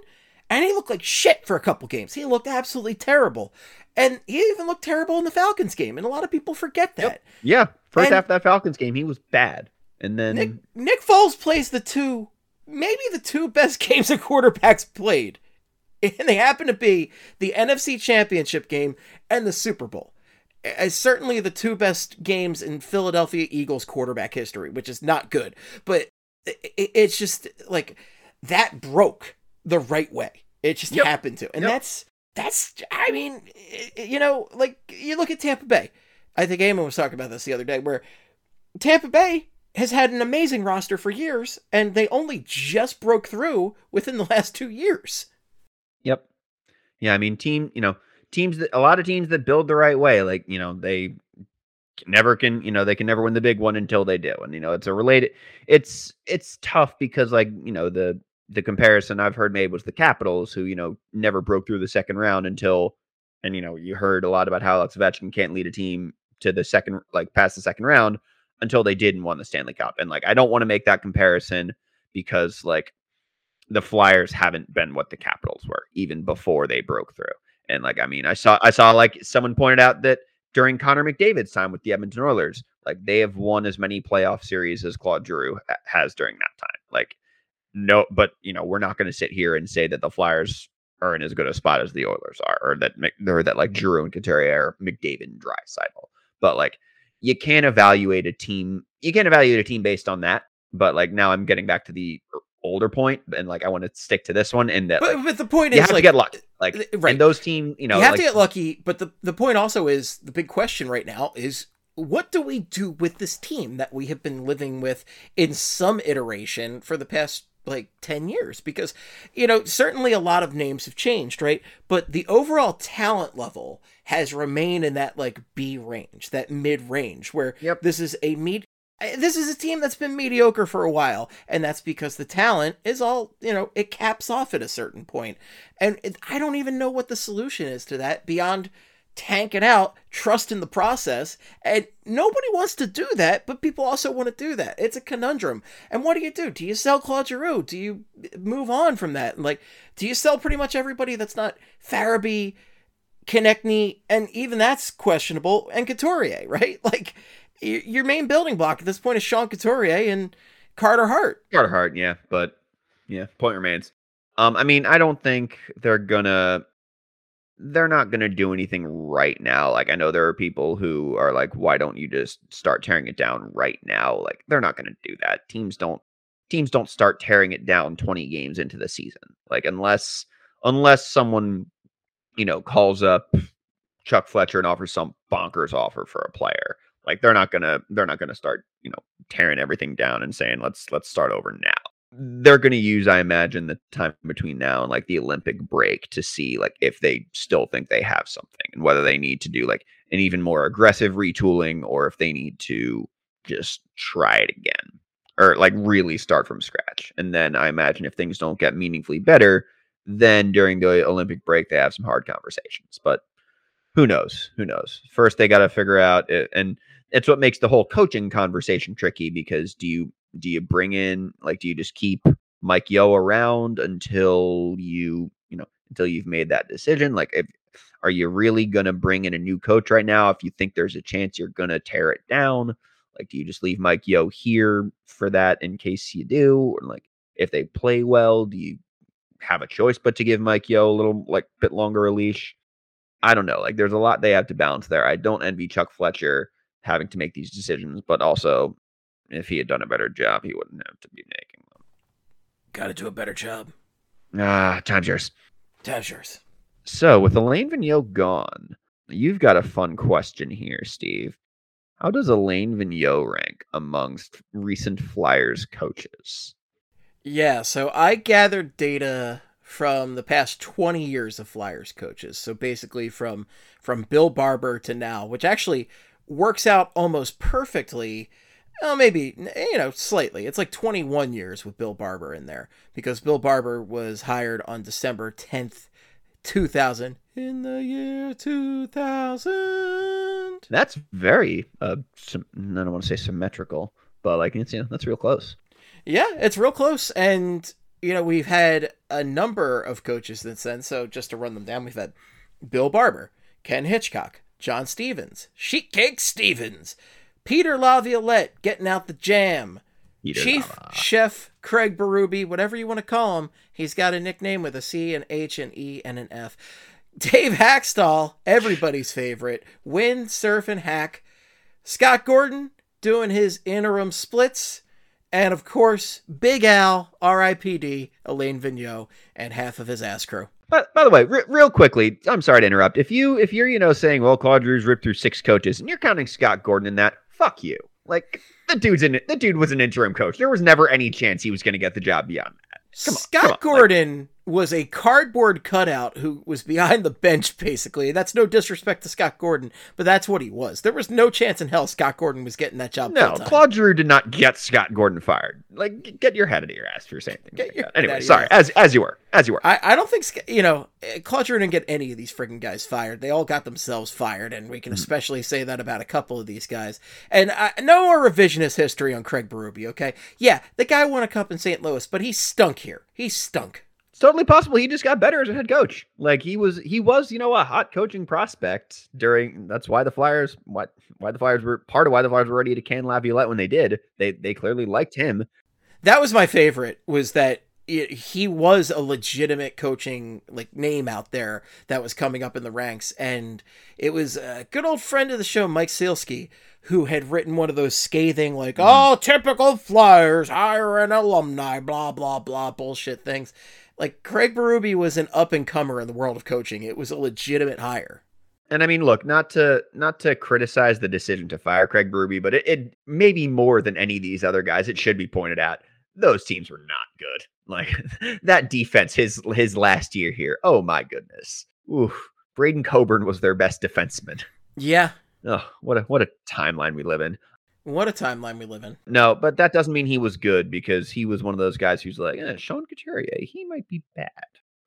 and he looked like shit for a couple games. He looked absolutely terrible, and he even looked terrible in the Falcons game, and a lot of people forget that. yeah, first And- half of that Falcons game, he was bad, and then Nick Nick Foles plays the two, maybe the two best games a quarterbacks played, and they happen to be the NFC Championship game and the Super Bowl. As certainly the two best games in Philadelphia Eagles quarterback history, which is not good, but it's just like that broke the right way. It just Yep. happened to, and Yep. that's that's. I mean, i- i- you know, like you look at Tampa Bay. I think Eamon was talking about this the other day, where Tampa Bay has had an amazing roster for years, and they only just broke through within the last two years. Yep. Yeah, I mean, team, you know, teams that a lot of teams that build the right way, like you know, they never can, you know, they can never win the big one until they do, and you know, it's a related. It's it's tough because like you know the the comparison I've heard made was the Capitals, who you know never broke through the second round until, and you know, you heard a lot about how Alex Ovechkin can't lead a team to the second, like past the second round until they did and won the Stanley Cup, and like I don't want to make that comparison because like the Flyers haven't been what the Capitals were even before they broke through. And like, I mean, I saw, I saw like someone pointed out that during Connor McDavid's time with the Edmonton Oilers, like they have won as many playoff series as Claude Giroux has during that time. Like, no, but you know, we're not going to sit here and say that the Flyers are in as good a spot as the Oilers are, or that or that like Giroux and Couturier are McDavid and. But like, you can't evaluate a team. You can't evaluate a team based on that. But like now, I'm getting back to the older point, and like I want to stick to this one. And that, but, like, but the point is, you is, have like, to get lucky. Like, right. and those team, you know, you have like, to get lucky. But the the point also is the big question right now is what do we do with this team that we have been living with in some iteration for the past like 10 years because you know certainly a lot of names have changed right but the overall talent level has remained in that like b range that mid range where Yep. this is a med- this is a team that's been mediocre for a while and that's because the talent is all you know it caps off at a certain point and it, i don't even know what the solution is to that beyond tank it out trust in the process and nobody wants to do that but people also want to do that it's a conundrum and what do you do do you sell claude giroux do you move on from that like do you sell pretty much everybody that's not farabee Konecny, and even that's questionable, and Couturier, right? Like, your main building block at this point is Sean Couturier and Carter Hart. Carter Hart, yeah, but yeah, point remains. Um, I mean, I don't think they're gonna they're not gonna do anything right now. Like I know there are people who are like, why don't you just start tearing it down right now? Like they're not gonna do that. Teams don't teams don't start tearing it down 20 games into the season. Like unless unless someone, you know, calls up Chuck Fletcher and offers some bonkers offer for a player. Like they're not gonna they're not gonna start, you know, tearing everything down and saying let's let's start over now. They're gonna use, I imagine, the time between now and like the Olympic break to see like if they still think they have something and whether they need to do like an even more aggressive retooling or if they need to just try it again or like really start from scratch. And then I imagine if things don't get meaningfully better, then during the Olympic break they have some hard conversations. But who knows? Who knows? First they got to figure out it, and it's what makes the whole coaching conversation tricky because do you do you bring in like do you just keep Mike Yeo around until you you know until you've made that decision? Like if are you really to bring in a new coach right now? If you think there's a chance you're to tear it down like do you just leave Mike Yeo here for that in case you do? Or like if they play well do you have a choice but to give Mike Yeo a little like bit longer a leash? I don't know like there's a lot they have to balance there. I don't envy Chuck Fletcher having to make these decisions, but also if he had done a better job, he wouldn't have to be making them. Got to do a better job. Ah, time's yours. Time's yours. So with Alain Vigneault gone, you've got a fun question here, Steve. How does Alain Vigneault rank amongst recent Flyers coaches? Yeah, so I gathered data from the past 20 years of Flyers coaches. So basically from from Bill Barber to now, which actually works out almost perfectly. Well, maybe you know slightly. It's like 21 years with Bill Barber in there because Bill Barber was hired on December 10th, 2000. In the year 2000. That's very uh, I don't want to say symmetrical, but like it's you know, that's real close. Yeah, it's real close. And, you know, we've had a number of coaches since then. So just to run them down, we've had Bill Barber, Ken Hitchcock, John Stevens, Sheet Cake Stevens, Peter Laviolette getting out the jam, Peter Chief Lava. Chef Craig Berube, whatever you want to call him. He's got a nickname with a C, an H, an E, and an F. Dave Hakstol, everybody's favorite. Win, surf, and hack. Scott Gordon doing his interim splits. And of course, Big Al, R.I.P.D., Alain Vigneault, and half of his ass crew. But by the way, re- real quickly, I'm sorry to interrupt. If you if you're you know saying, well, Claude Giroux's ripped through six coaches, and you're counting Scott Gordon in that, fuck you. Like the dude's in the dude was an interim coach. There was never any chance he was going to get the job beyond that. Come on, Scott come on, like- Gordon was a cardboard cutout who was behind the bench, basically. That's no disrespect to Scott Gordon, but that's what he was. There was no chance in hell Scott Gordon was getting that job. No. Claude Giroux did not get Scott Gordon fired. Like, get your head out of your ass for saying things Get like your that. Anyway, out of your sorry. ass. As as you were, as you were. I, I don't think you know eh, Claude Giroux didn't get any of these friggin' guys fired. They all got themselves fired, and we can Mm-hmm. especially say that about a couple of these guys. And I, no more revisionist history on Craig Berube. Okay, yeah, the guy won a cup in St. Louis, but he stunk here. He stunk. It's totally possible he just got better as a head coach. Like he was, he was, you know, a hot coaching prospect during. That's why the Flyers, what, why the Flyers were part of why the Flyers were ready to can Laviolette when they did. They they clearly liked him. That was my favorite. Was that it, he was a legitimate coaching like name out there that was coming up in the ranks, and it was a good old friend of the show, Mike Sielski, who had written one of those scathing like, mm-hmm. "Oh, typical Flyers hire an alumni," blah blah blah bullshit things. Like Craig Berube was an up and comer in the world of coaching. It was a legitimate hire. And I mean, look, not to not to criticize the decision to fire Craig Berube, but it, it maybe more than any of these other guys, it should be pointed out those teams were not good. Like that defense, his his last year here. Oh my goodness. Oof. Braydon Coburn was their best defenseman. Yeah, Oh, what a what a timeline we live in. What a timeline we live in. No, but that doesn't mean he was good because he was one of those guys who's like, eh, Sean Couturier, he might be bad.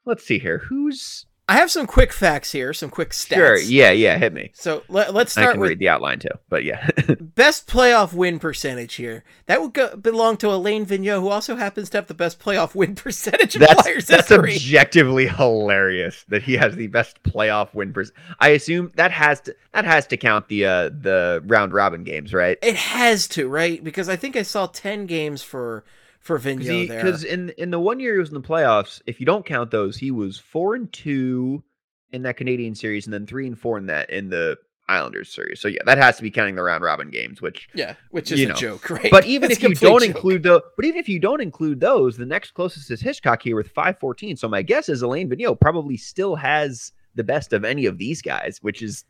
Let's see here. Who's I have some quick facts here, some quick stats. sure? Yeah, yeah, hit me. So let, let's I start can with read the outline too, but yeah. best playoff win percentage here. That would go, belong to Alain Vigneault, who also happens to have the best playoff win percentage in that's Flyers that's history. objectively hilarious that he has the best playoff win percent. I assume that has to that has to count the uh the round robin games, right? it has to, right? Because I think I saw ten games for for Vigneault there. Because in in the one year he was in the playoffs, if you don't count those, he was four and two in that Canadian series, and then three and four in that in the Islanders series. So yeah, that has to be counting the round robin games, which yeah, which is you a know. joke, right? But even It's if you don't joke. include the, but even if you don't include those, the next closest is Hitchcock here with 514. So my guess is Alain Vigneault probably still has the best of any of these guys, which is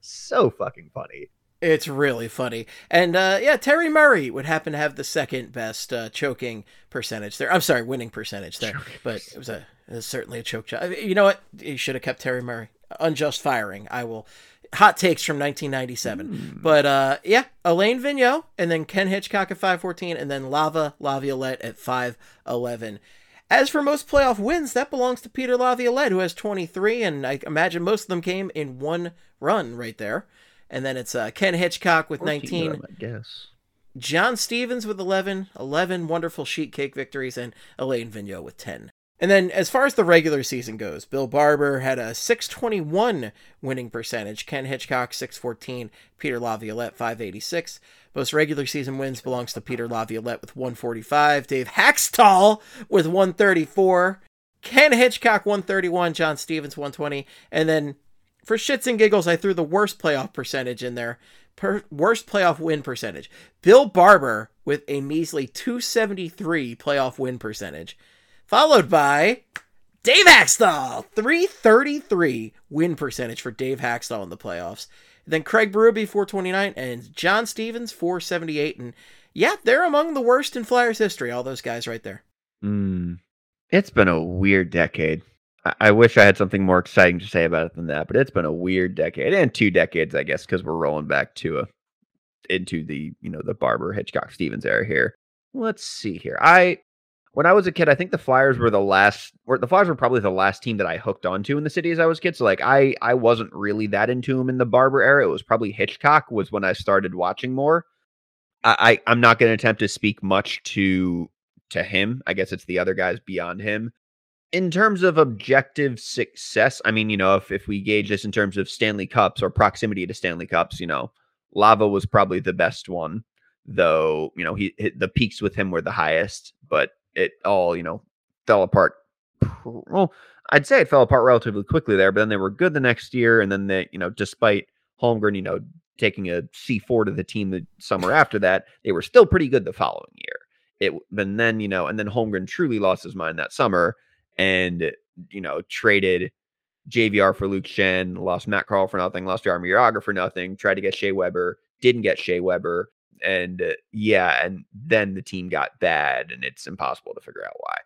so fucking funny. It's really funny. And uh, yeah, Terry Murray would happen to have the second best uh, choking percentage there. I'm sorry, winning percentage there. Choking but it was a it was certainly a choke job. You know what? You should have kept Terry Murray. Unjust firing. I will. Hot takes from 1997. Hmm. But uh, yeah, Alain Vigneault, and then Ken Hitchcock at 514, and then Lava Laviolette at 511. As for most playoff wins, that belongs to Peter Laviolette, who has 23, and I imagine most of them came in one run right there. And then it's uh, Ken Hitchcock with 19, I guess. John Stevens with 11, 11 wonderful sheet cake victories, and Alain Vigneault with 10. And then as far as the regular season goes, Bill Barber had a 621 winning percentage, Ken Hitchcock 614, Peter Laviolette 586. Most regular season wins belongs to Peter Laviolette with 145, Dave Hakstol with 134, Ken Hitchcock 131, John Stevens 120, and then for shits and giggles, I threw the worst playoff percentage in there. Per- worst playoff win percentage. Bill Barber with a measly 273 playoff win percentage, followed by Dave Hakstol, 333 win percentage for Dave Hakstol in the playoffs. Then Craig Berube, 429, and John Stevens, 478. And yeah, they're among the worst in Flyers history, all those guys right there. Mm. It's been a weird decade. I-, wish I had something more exciting to say about it than that, but it's been a weird decade and two decades, I guess, because we're rolling back to a into the you know the Barber Hitchcock Stevens era here. Let's see here. I when I was a kid, I think the Flyers were the last. Or the Flyers were probably the last team that I hooked onto in the city as I was a kid. So like I I wasn't really that into him in the Barber era. It was probably Hitchcock was when I started watching more. I, I I'm not going to attempt to speak much to to him. I guess it's the other guys beyond him. In terms of objective success, I mean, you know, if if we gauge this in terms of Stanley Cups or proximity to Stanley Cups, you know, Lava was probably the best one, though. You know, he the peaks with him were the highest, but it all you know fell apart. Well, I'd say it fell apart relatively quickly there, but then they were good the next year, and then they, you know, despite Holmgren, you know, taking a C four to the team the summer after that, they were still pretty good the following year. It and then you know, and then Holmgren truly lost his mind that summer, and you know, traded JVR for Luke Schenn, lost Matt Carle for nothing, lost Jaromir Jagr for nothing, tried to get Shea Weber, didn't get Shea Weber. and uh, yeah, and then the team got bad, and it's impossible to figure out why.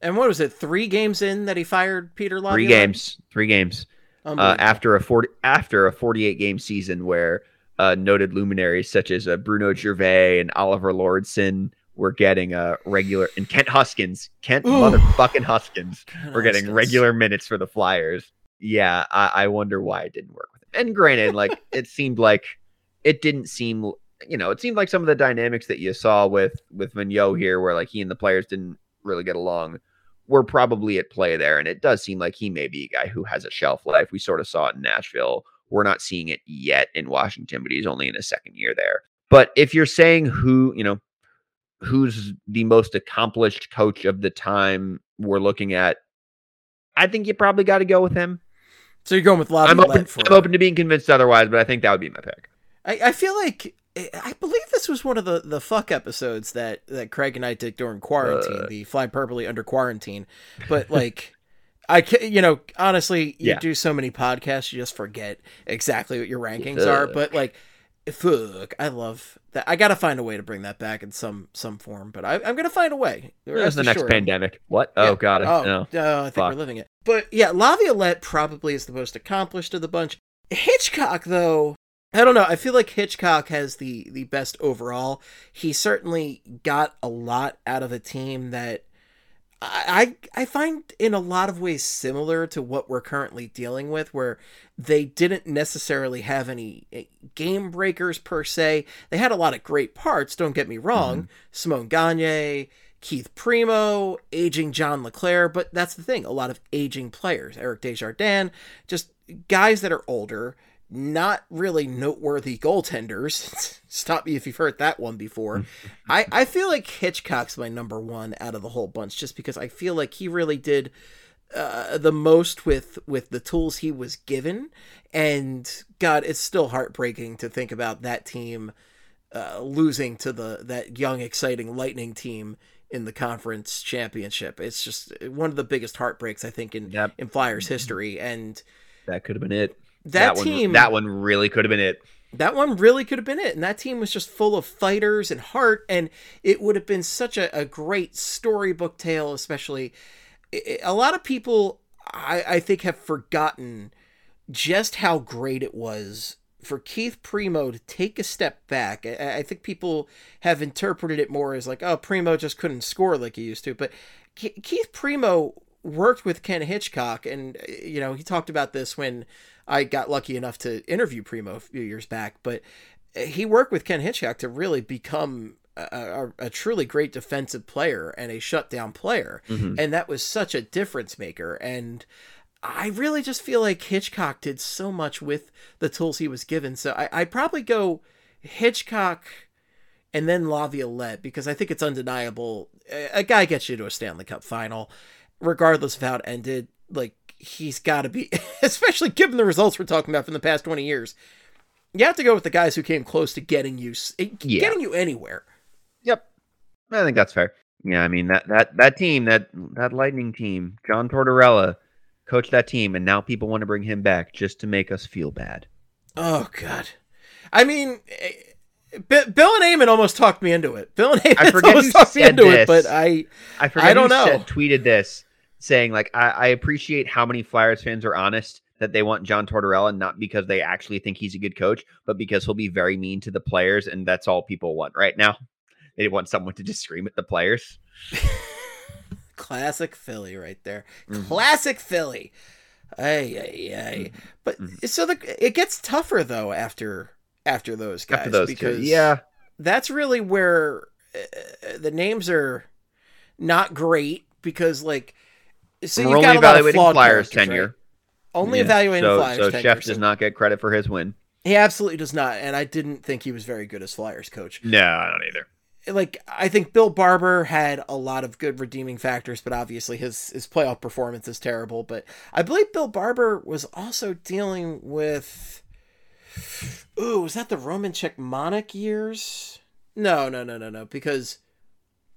And what was it? Three games in that he fired Peter Laviolette. Three games, three games uh, after a forty after a forty eight game season where uh, noted luminaries such as uh, Bruno Gervais and Oliver Lauridsen were getting uh, regular and Kent Huskins, Kent Ooh. motherfucking Huskins, We're getting Huskins. regular minutes for the Flyers. Yeah, I, I wonder why it didn't work with him. And granted, like it seemed like it didn't seem, you know, it seemed like some of the dynamics that you saw with with Vigneault here, where like he and the players didn't really get along, were probably at play there. And it does seem like he may be a guy who has a shelf life. We sort of saw it in Nashville. We're not seeing it yet in Washington, but he's only in his second year there. But if you're saying who, you know, who's the most accomplished coach of the time we're looking at, I think you probably got to go with him. So you're going with I'm open, for I'm open to being convinced otherwise, but I think that would be my pick. I, I feel like I believe this was one of the, the fuck episodes that, that Craig and I did during quarantine, Uh. the fly purpley under quarantine. But like, I ca- you know honestly, you Yeah. do so many podcasts, you just forget exactly what your rankings Fuck. are. But like, fuck, I love that. I gotta find a way to bring that back in some some form. But I, I'm gonna find a way. There's the next assured. pandemic. What? Oh, yeah. Oh god, Oh, no. no, I think Fuck. we're living it. But yeah, Laviolette probably is the most accomplished of the bunch. Hitchcock, though, I don't know. I feel like Hitchcock has the the best overall. He certainly got a lot out of a team that I I find in a lot of ways similar to what we're currently dealing with, where they didn't necessarily have any eh, game breakers per se. They had a lot of great parts. Don't get me wrong. Simon Gagne, Keith Primeau, aging John LeClair, but that's the thing. A lot of aging players. Eric Desjardins, just guys that are older, not really noteworthy goaltenders. Stop me if you've heard that one before. I, I feel like Hitchcock's my number one out of the whole bunch, just because I feel like he really did uh, the most with with the tools he was given, and God, it's still heartbreaking to think about that team uh, losing to the that young, exciting Lightning team in the conference championship. It's just one of the biggest heartbreaks I think in Yep. in Flyers history, and That could have been it. That, one, team that one really could have been it. that one really could have been it. And that team was just full of fighters and heart. And it would have been such a, a great storybook tale, especially. a lot of people, I, I think, have forgotten just how great it was for Keith Primeau to take a step back. I, I think people have interpreted it more as like, oh, Primeau just couldn't score like he used to. But Keith Primeau worked with Ken Hitchcock, and you know he talked about this when I got lucky enough to interview Primeau a few years back. But he worked with Ken Hitchcock to really become a, a, a truly great defensive player and a shutdown player, Mhm. and that was such a difference maker. And I really just feel like Hitchcock did so much with the tools he was given. So I, I'd probably go Hitchcock and then Laviolette because I think it's undeniable. A a guy gets you to a Stanley Cup final, regardless of how it ended. Like he's got to be, especially given the results we're talking about from the past twenty years. You have to go with the guys who came close to getting you, eh, Yeah. getting you anywhere. Yep. I think that's fair. Yeah, I mean that that that team, that that Lightning team, John Tortorella coached that team, and now people want to bring him back just to make us feel bad. Oh God, I mean, eh, Bill and Eamon almost talked me into it. Bill and Eamon forget almost talked me into it, but I I forget I don't know. Said, tweeted this saying like I, I appreciate how many Flyers fans are honest that they want John Tortorella not because they actually think he's a good coach, but because he'll be very mean to the players, and that's all people want right now. They want someone to just scream at the players. classic Philly right there. Mhm. Classic Philly. Ay, ay, ay. But Mhm. so the it gets tougher though after after those guys After those two, because yeah, that's really where uh, the names are not great because like so we're only got a lot of evaluating Flyers tenure. right? Only Yeah. evaluating so, Flyers So tenure. Chef does not get credit for his win. he absolutely does not, and I didn't think he was very good as Flyers coach. No, I don't either. like I think Bill Barber had a lot of good redeeming factors, but obviously his his playoff performance is terrible. But I believe Bill Barber was also dealing with. Ooh, was that the Roman Cechmanek years? No, no, no, no, no. Because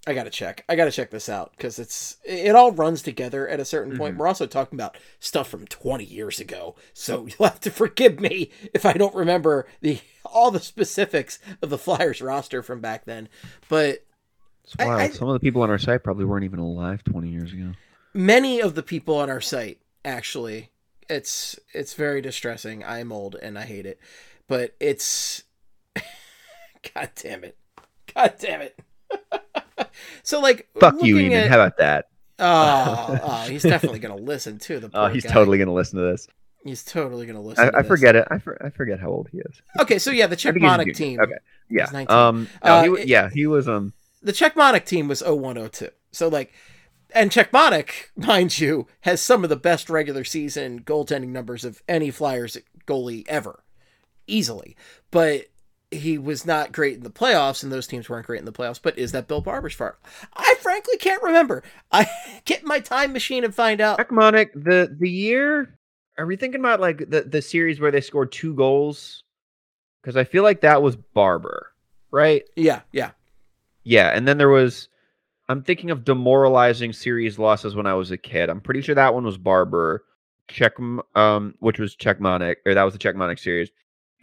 I gotta check. I gotta check this out because it's it all runs together at a certain point. Mhm. We're also talking about stuff from 20 years ago, so you'll have to forgive me if I don't remember the all the specifics of the Flyers roster from back then. But I- I- Some of the people on our site probably weren't even alive 20 years ago. many of the people on our site actually, it's it's very distressing. I'm old and I hate it, but it's God damn it, God damn it. so like, Fuck you, even. at- How about that? Oh, oh, he's definitely gonna listen to The Oh, he's guy. totally gonna listen to this. he's totally gonna listen. I, I forget it. I, for, I forget how old he is. Okay, so yeah, the Cechmanek team. Okay. Yeah. 19. Um. No, Uh, he, it- yeah. He was. Um. The Cechmanek team was 0102. So like, and Cechmanek, mind you, has some of the best regular season goaltending numbers of any Flyers goalie ever, easily. But he was not great in the playoffs, and those teams weren't great in the playoffs. But is that Bill Barber's fault? I frankly can't remember. I get my time machine and find out. Cechmanek. The the year. Are we thinking about like the the series where they scored two goals? Because I feel like that was Barber, right? Yeah, yeah. Yeah, and then there was. I'm thinking of demoralizing series losses when I was a kid. I'm pretty sure that one was Barber, Czech, um, which was Cechmanek, or that was the Cechmanek series.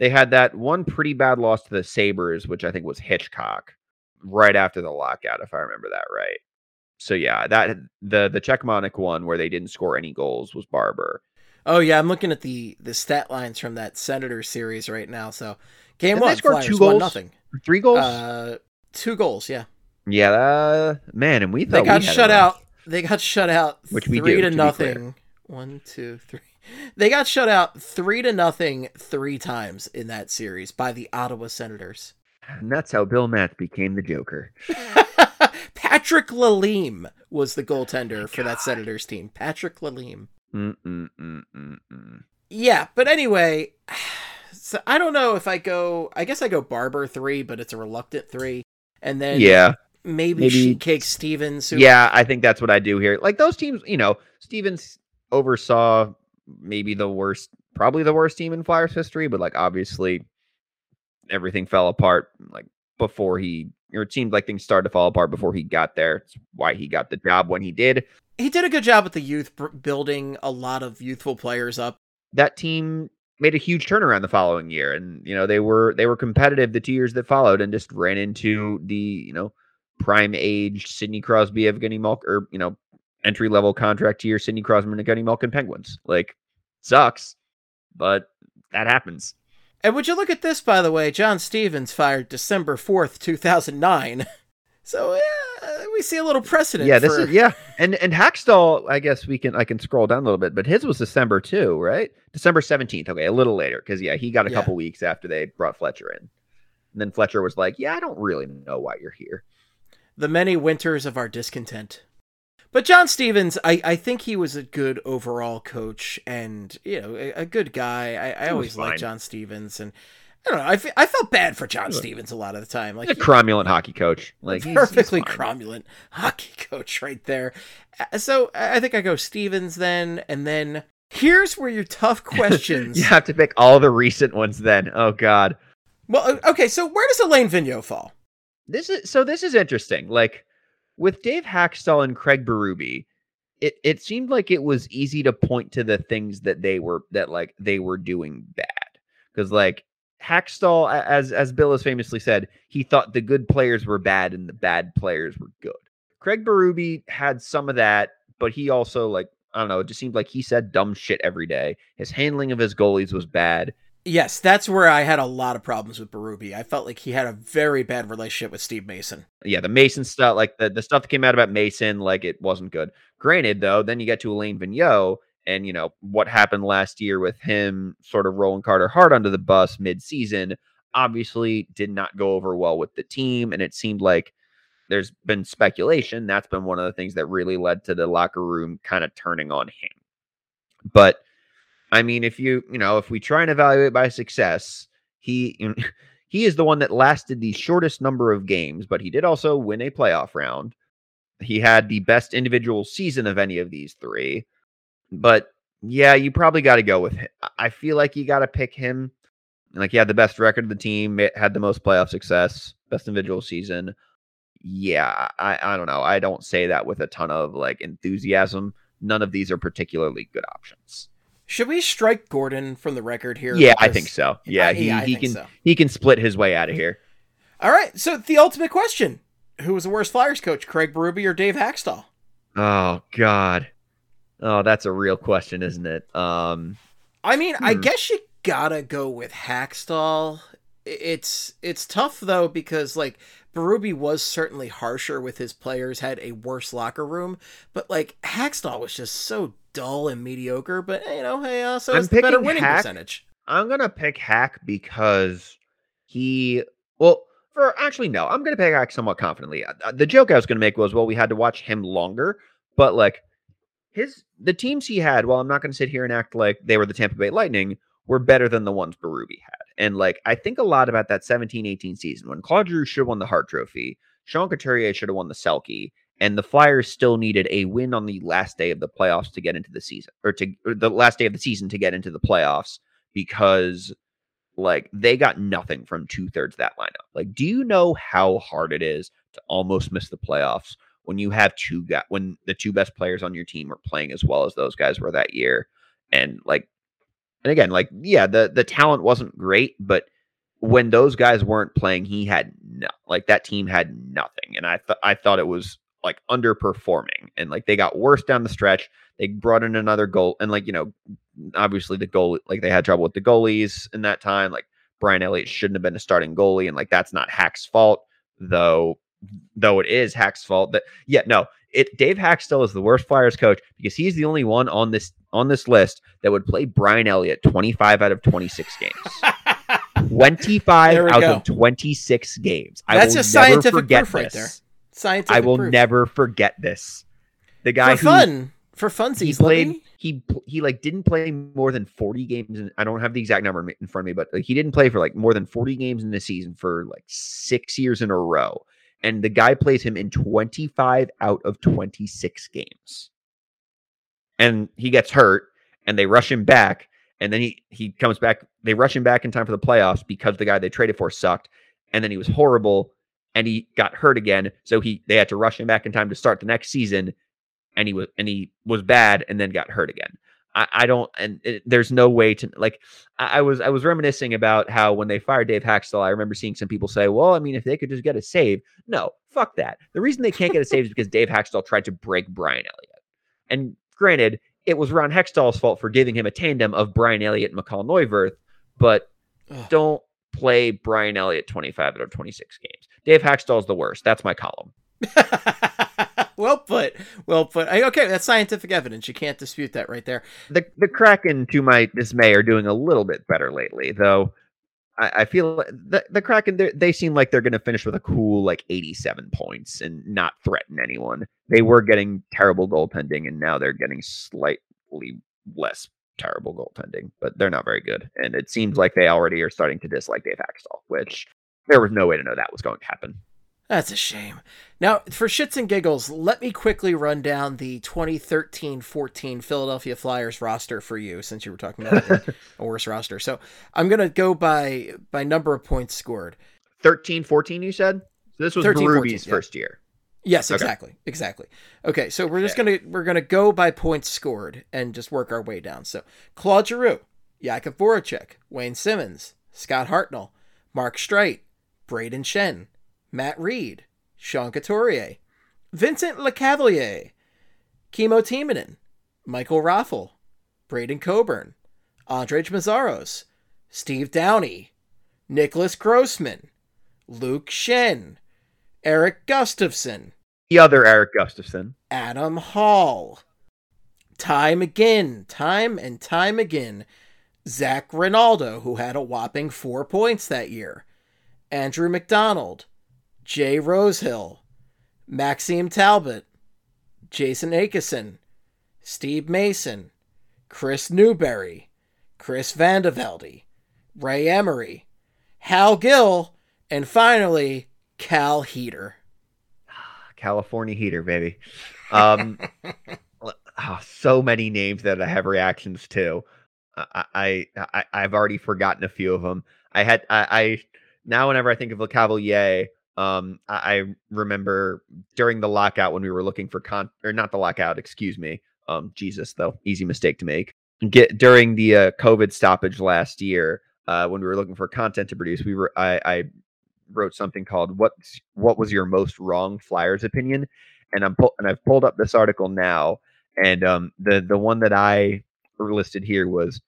They had that one pretty bad loss to the Sabres, which I think was Hitchcock, right after the lockout, if I remember that right. So yeah, that the the Cechmanek one where they didn't score any goals was Barber. Oh yeah, I'm looking at the the stat lines from that Senator series right now. So game Didn't they one, score Flyers two goals? nothing. Three goals. Uh, two goals. Yeah, yeah, uh, man, and we they thought got shut out. They got shut out. Which we three do, to to nothing. One, two, three. They got shut out three to nothing three times in that series by the Ottawa Senators. and that's how Bill Matz became the Joker. Patrick Lalime was the goaltender oh for that Senators team. Patrick Lalime. Yeah, but anyway, so I don't know if I go. I guess I go Barber three, but it's a reluctant three, and then Yeah. maybe, maybe- Sheet Cake Stevens. Who, Yeah, I think that's what I do here. Like those teams, you know, Stevens oversaw maybe the worst, probably the worst team in Flyers history, but like obviously everything fell apart like before he, or it seemed like things started to fall apart before he got there. It's why he got the job when he did. he did a good job with the youth, building a lot of youthful players up. That team made a huge turnaround the following year, and you know they were they were competitive the two years that followed, and just ran into the you know prime age Sidney Crosby, Evgeny Malk, or you know entry level contract year Sidney Crosby, Evgeny Malkin Penguins. Like sucks, but that happens. And would you look at this, by the way? John Stevens fired December fourth, two thousand nine. So uh, we see a little precedent. Yeah, this for- is yeah, and and Hakstol. I guess we can I can scroll down a little bit, but his was December too, right? December seventeenth. Okay, a little later because yeah, he got a Yeah. couple weeks after they brought Fletcher in. And then Fletcher was like, "Yeah, I don't really know why you're here." the many winters of our discontent. But John Stevens, I, I think he was a good overall coach and, you know, a, a good guy. I, I always liked. John Stevens. And I don't know, I, fe- I felt bad for John Stevens a lot of the time. Like, He's a cromulent hockey coach. Like he's- he's perfectly cromulent hockey coach right there. Uh, So I I think I go Stevens then. And then here's where your tough questions. you have to pick all the recent ones then. Oh god. Well, okay, so where does Alain Vigneault fall? This is so this is interesting. Like with Dave Hakstol and Craig Berube, it it seemed like it was easy to point to the things that they were that like they were doing bad. Cuz like Hakstol as as Bill has famously said, he thought the good players were bad and the bad players were good. Craig Berube had some of that, but he also like I don't know, it just seemed like he said dumb shit every day. His handling of his goalies was bad. Yes, that's where I had a lot of problems with Berube. I felt like he had a very bad relationship with Steve Mason. yeah, the Mason stuff, like the, the stuff that came out about Mason, like it wasn't good. Granted, though, then you get to Alain Vigneault and you know what happened last year with him sort of rolling Carter hard under the bus mid-season. Obviously, did not go over well with the team, and it seemed like there's been speculation that's been one of the things that really led to the locker room kind of turning on him. But I mean, if you you know if we try and evaluate by success, he he is the one that lasted the shortest number of games, but he did also win a playoff round. He had the best individual season of any of these three. But yeah, you probably got to go with him. I- feel like you got to pick him. Like he had the best record of the team, had the most playoff success, best individual season. yeah, I, I don't know. I don't say that with a ton of like enthusiasm. None of these are particularly good options. Should we strike Gordon from the record here? Yeah, I think so. Yeah, I- he, yeah, he can so. he can split his way out of here. All right, so the ultimate question: Who was the worst Flyers coach, Craig Berube or Dave Hakstol? Oh God. Oh, that's a real question, isn't it? Um, I mean, I Hmm. guess you gotta go with Hakstol. It's it's tough though because like Berube was certainly harsher with his players, had a worse locker room, but like Hakstol was just so dull and mediocre. But you know, hey, uh, so I'm it's the better winning Hack. percentage. I'm gonna pick Hack because he well for actually no, I'm gonna pick Hack somewhat confidently. Uh, The joke I was gonna make was well, we had to watch him longer, but like his the teams he had, well, I'm not gonna sit here and act like they were the Tampa Bay Lightning, were better than the ones Berube had. And like I think a lot about that 17-18 season when Claude Giroux should have won the Hart Trophy, Sean Couturier should have won the Selke, and the Flyers still needed a win on the last day of the playoffs to get into the season, or to or the last day of the season to get into the playoffs because like they got nothing from two thirds that lineup. Like, do you know how hard it is to almost miss the playoffs when you have two guys when the two best players on your team are playing as well as those guys were that year? And like, and again, like, yeah, the the talent wasn't great, but when those guys weren't playing, he had no like that team had nothing, and I thought I thought it was like underperforming, and like they got worse down the stretch. They brought in another goal, and like you know, obviously the goal like they had trouble with the goalies in that time. Like Brian Elliott shouldn't have been a starting goalie, and like that's not Hack's fault, though. Though it is Hack's fault that yeah no it Dave Hakstol is the worst Flyers coach because he's the only one on this on this list that would play Brian Elliott 25 out of 26 games. 25 out go. of 26 games. I That's will just never scientific forget proof right this. there. Scientific I will proof. never forget this. The guy for who fun for he funsies. played he he like didn't play more than 40 games in, I don't have the exact number in front of me but like, he didn't play for like more than 40 games in the season for like 6 years in a row and the guy plays him in 25 out of 26 games and he gets hurt and they rush him back and then he he comes back they rush him back in time for the playoffs because the guy they traded for sucked and then he was horrible and he got hurt again so he they had to rush him back in time to start the next season and he was and he was bad and then got hurt again. I, I don't and it, there's no way to like I, I was i was reminiscing about how when they fired dave Hakstol i remember seeing some people say well i mean if they could just get a save. No fuck that. The reason they can't get a save is because dave Hakstol tried to break brian elliott. And granted it was ron hextall's fault for giving him a tandem of brian elliott and Michal Neuwirth but Ugh. don't play brian elliott 25 out of 26 games dave Hakstol's the worst that's my column well put. Well put. Okay, that's scientific evidence. You can't dispute that right there. the the Kraken, to my dismay, are doing a little bit better lately, though. I, I feel the the Kraken they seem like they're going to finish with a cool like 87 points and not threaten anyone. They were getting terrible goaltending, and now they're getting slightly less terrible goaltending, but they're not very good. And it seems like they already are starting to dislike Dave Hakstol, which there was no way to know that was going to happen. That's a shame. Now, for shits and giggles, let me quickly run down the 2013-14 Philadelphia Flyers roster for you, since you were talking about a worse roster. So I'm gonna go by by number of points scored. 13, 14, you said. So this was 13, 14, yeah. first year. Yes, Okay. exactly, exactly. Okay, so we're just gonna we're gonna go by points scored and just work our way down. So Claude Giroux, Jakub Voracek, Wayne Simmonds, Scott Hartnell, Mark Streit, Brayden Schenn, Matt Read, Sean Couturier, Vincent Lecavalier, Kimmo Timonen, Michael Raffl, Braydon Coburn, Andrej Meszaros, Steve Downey, Nicklas Grossmann, Luke Schenn, Erik Gustafsson, The other Erik Gustafsson. Adam Hall. Time again, time and time again. Zac Rinaldo, who had a whopping four points that year. Andrew MacDonald. Jay Rosehill. Maxime Talbot. Jason Akeson. Steve Mason. Chris Newberry. Chris Vandevelde. Ray Emery. Hal Gill. And finally, Cal Heeter. California heater, baby. Um, oh, so many names that I have reactions to. I, I, I I've already forgotten a few of them. I had I, I now whenever I think of Lecavalier, Um, I, I remember during the lockout when we were looking for con or not the lockout, excuse me. Um, Jesus though, easy mistake to make. Get during the uh, COVID stoppage last year, uh, when we were looking for content to produce, we were I, I wrote something called "What What was your most wrong Flyers opinion?" and I'm and I've pulled up this article now, and um, the the one that I listed here was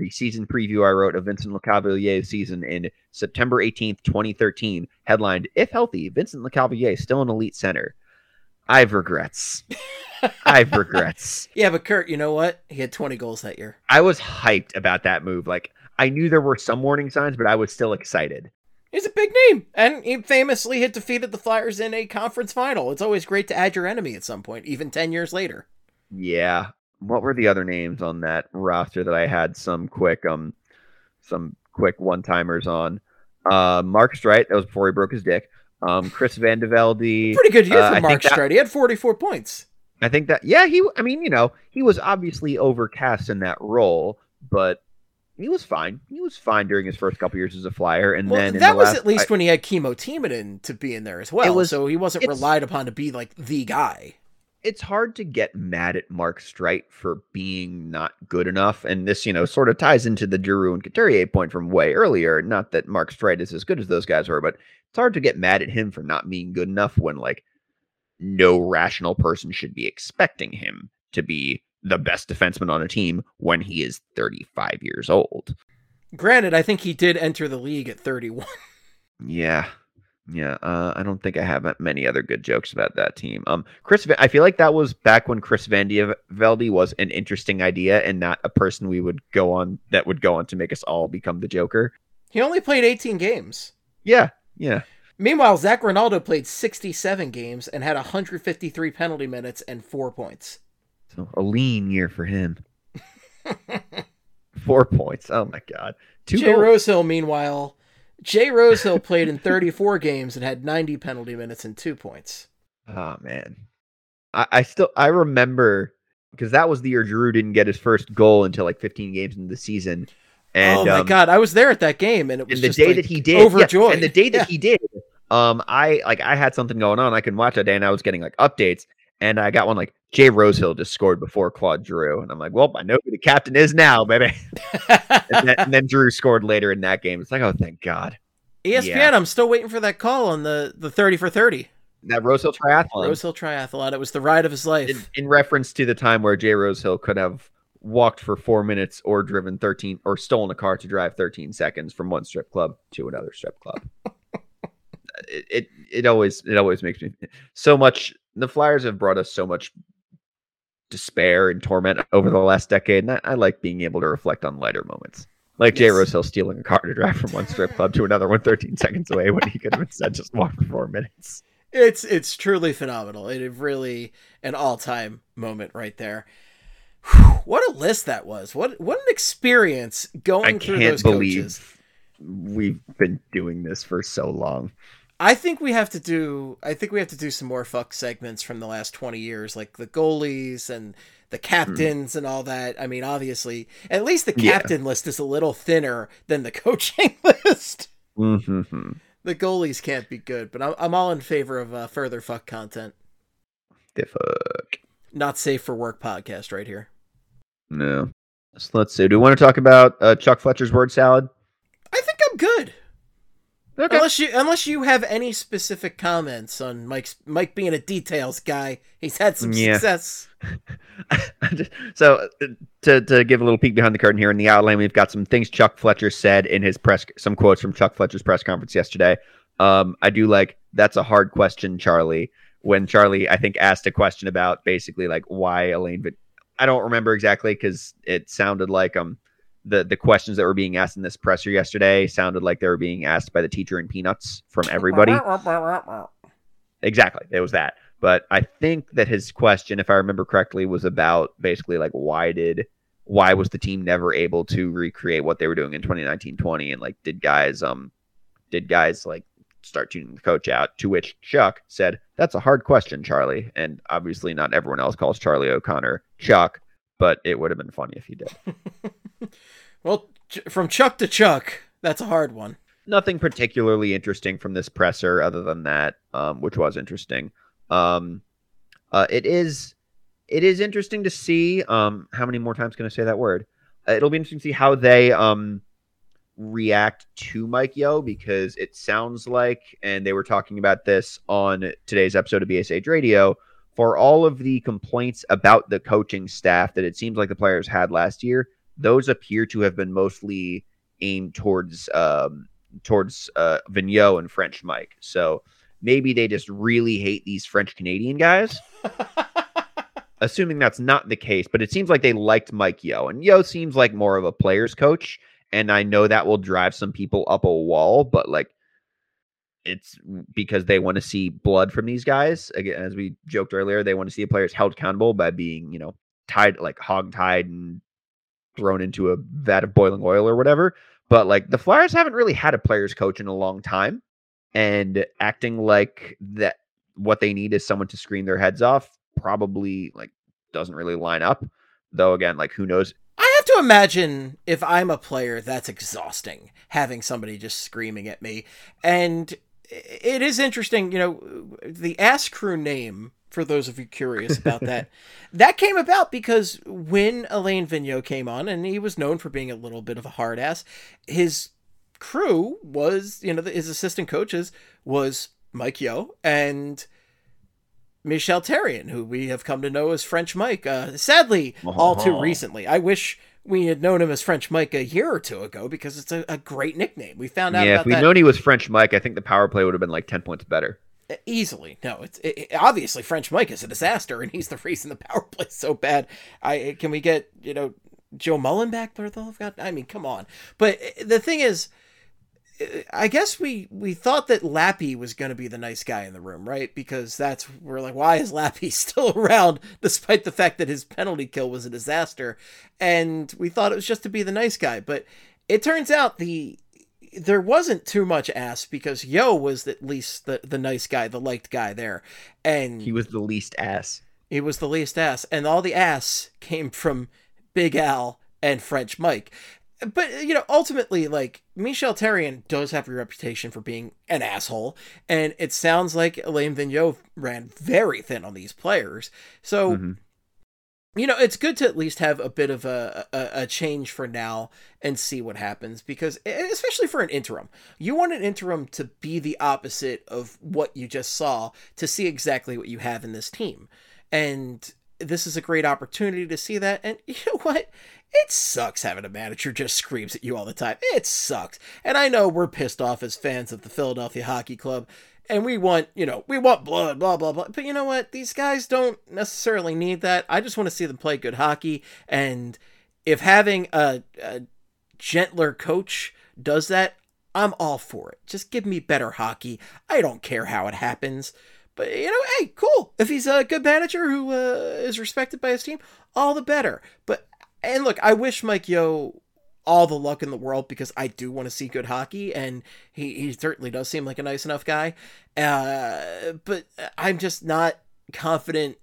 the season preview I wrote of Vincent Lecavalier's season in September 18th, 2013, headlined "If healthy, Vincent Lecavalier still an elite center." I've regrets. I've regrets. Yeah, but Kurt, you know what? He had 20 goals that year. I was hyped about that move. Like I knew there were some warning signs, but I was still excited. He's a big name, and he famously had defeated the Flyers in a conference final. It's always great to add your enemy at some point, even 10 years later. Yeah. What were the other names on that roster that I had some quick um some quick one timers on? Uh Mark Streit, that was before he broke his dick. Um Chris Vandevelde. Pretty good year Uh, for Mark that- Streit. He had 44 points. I think that yeah, he I mean, you know, he was obviously overcast in that role, but he was fine. He was fine during his first couple years as a flyer and Well, then in that the was last- at least I- when he had Kimmo Timonen to be in there as well. was- so he wasn't relied upon to be like the guy. It's hard to get mad at Mark Streit for being not good enough. And this, you know, sort of ties into the Giroux and Couturier point from way earlier. Not that Mark Streit is as good as those guys were, but it's hard to get mad at him for not being good enough when like no rational person should be expecting him to be the best defenseman on a team when he is 35 years old. Granted, I think he did enter the league at 31. Yeah. Yeah, uh, I don't think I have many other good jokes about that team. Um, Chris, I feel like that was back when Chris Vandevelde was an interesting idea and not a person we would go on that would go on to make us all become the Joker. He only played 18 games. Yeah, yeah. Meanwhile, Zac Rinaldo played 67 games and had 153 penalty minutes and four points. So a lean year for him. Four points. Oh my god. Two Jay goals. Rosehill, meanwhile, Jay Rosehill played in 34 games and had 90 penalty minutes and two points. Oh man, I, I still I remember because that was the year Drew didn't get his first goal until like 15 games into the season. And oh my um, god, I was there at that game, and it was and the just day like, that he did, yeah, overjoyed. and the day that Yeah. he did, um, I like I had something going on. I couldn't watch that day, and I was getting like updates, and I got one like Jay Rosehill just scored before Claude Drew, and I'm like, well, I know who the captain is now, baby. and, then, and then Drew scored later in that game. It's like, oh, thank God, ESPN, Yeah. I'm still waiting for that call on the the 30 for 30 that Rosehill triathlon. Rosehill Triathlon. It was the ride of his life. in, in reference to the time where Jay Rosehill could have walked for four minutes or driven 13 or stolen a car to drive 13 seconds from one strip club to another strip club. it, it it always it always makes me so much the Flyers have brought us so much despair and torment over the last decade, and I, I like being able to reflect on lighter moments. Like Jay Yes. Rosehill stealing a car to drive from one strip club to another one 13 seconds away when he could have instead just walked for four minutes. It's it's truly phenomenal. It is really an all time moment right there. Whew, what a list that was! What what an experience going I through can't those believe coaches. we've been doing this for so long. I think we have to do. I think we have to do some more fuck segments from the last twenty years, like the goalies and the captains and all that. I mean, obviously, at least the Yeah. captain list is a little thinner than the coaching list. Mm-hmm. The goalies can't be good, but I'm I'm all in favor of uh, further fuck content. The fuck. Not safe for work podcast right here. No. So let's see. Do we want to talk about uh, Chuck Fletcher's word salad? I think I'm good. Okay. Unless you unless you have any specific comments on Mike's Mike being a details guy. He's had some Yeah. success. so uh, to to give a little peek behind the curtain here in the outline, we've got some things Chuck Fletcher said in his press, some quotes from Chuck Fletcher's press conference yesterday. Um, I do like that's a hard question, Charlie. When Charlie, I think, asked a question about basically like why Alain, but I don't remember exactly because it sounded like um the the questions that were being asked in this presser yesterday sounded like they were being asked by the teacher in Peanuts from everybody. Exactly. It was that. But I think that his question, if I remember correctly, was about basically like why did why was the team never able to recreate what they were doing in 2019-20 and like did guys um did guys like start tuning the coach out to which Chuck said that's a hard question Charlie and obviously not everyone else calls Charlie O'Connor Chuck but it would have been funny if he did. Well, Ch- from Chuck to Chuck, that's a hard one. nothing particularly interesting from this presser other than that, um, which was interesting. Um, uh, it is it is interesting to see um, how many more times can I say that word? Uh, it'll be interesting to see how they um, react to Mike Yeo because it sounds like, and they were talking about this on today's episode of BSH Radio, for all of the complaints about the coaching staff that it seems like the players had last year, those appear to have been mostly aimed towards um, towards uh, Vigneault and French Mike. So maybe they just really hate these French Canadian guys. Assuming that's not the case, but it seems like they liked Mike Yeo, and Yeo seems like more of a player's coach, and I know that will drive some people up a wall, but like it's because they want to see blood from these guys. Again, as we joked earlier, they want to see a players held accountable by being, you know, tied like hog tied and thrown into a vat of boiling oil or whatever. But like the Flyers haven't really had a players coach in a long time, and acting like that what they need is someone to scream their heads off probably like doesn't really line up. Though again, like who knows? I have to imagine if I'm a player, that's exhausting having somebody just screaming at me. And it is interesting, you know, the Ass Crew name. For those of you curious about that, that came about because when Alain Vigneault came on, and he was known for being a little bit of a hard ass, his crew was, you know, his assistant coaches was Mike Yeo and Michel Therrien, who we have come to know as French Mike. Uh, sadly, all too recently. I wish we had known him as French Mike a year or two ago because it's a, a great nickname. We found out Yeah, about if we'd that known he was French Mike, I think the power play would have been like ten points better. easily. No, it's it, it- obviously French Mike is a disaster, and he's the reason the power play's so bad. I can we get you know Joe Mullen back for the love of God? I mean, come on. But uh, the thing is, I guess we we thought that Lappy was going to be the nice guy in the room, right? Because that's we're like, why is Lappy still around despite the fact that his penalty kill was a disaster? And we thought it was just to be the nice guy, but it turns out the there wasn't too much ass because Yeo was at least the the nice guy, the liked guy there, and He was the least ass. he was the least ass, and all the ass came from Big Al and French Mike. But you know, ultimately, like Michel Therrien does have a reputation for being an asshole, and it sounds like Alain Vigneault ran very thin on these players. So Mhm. you know, it's good to at least have a bit of a, a, a change for now and see what happens because, especially for an interim, you want an interim to be the opposite of what you just saw to see exactly what you have in this team. And this is a great opportunity to see that. And you know what? It sucks having a manager just screams at you all the time. It sucks. And I know we're pissed off as fans of the Philadelphia Hockey Club and we want, you know, we want blood, blah, blah, blah. But you know what? These guys don't necessarily need that. I just want to see them play good hockey. And if having a, a gentler coach does that, I'm all for it. Just give me better hockey. I don't care how it happens. But, you know, hey, cool. If he's a good manager who uh, is respected by his team, all the better. But, and look, I wish Mike Yeo all the luck in the world because I do want to see good hockey, and he, he certainly does seem like a nice enough guy. Uh, but I'm just not confident.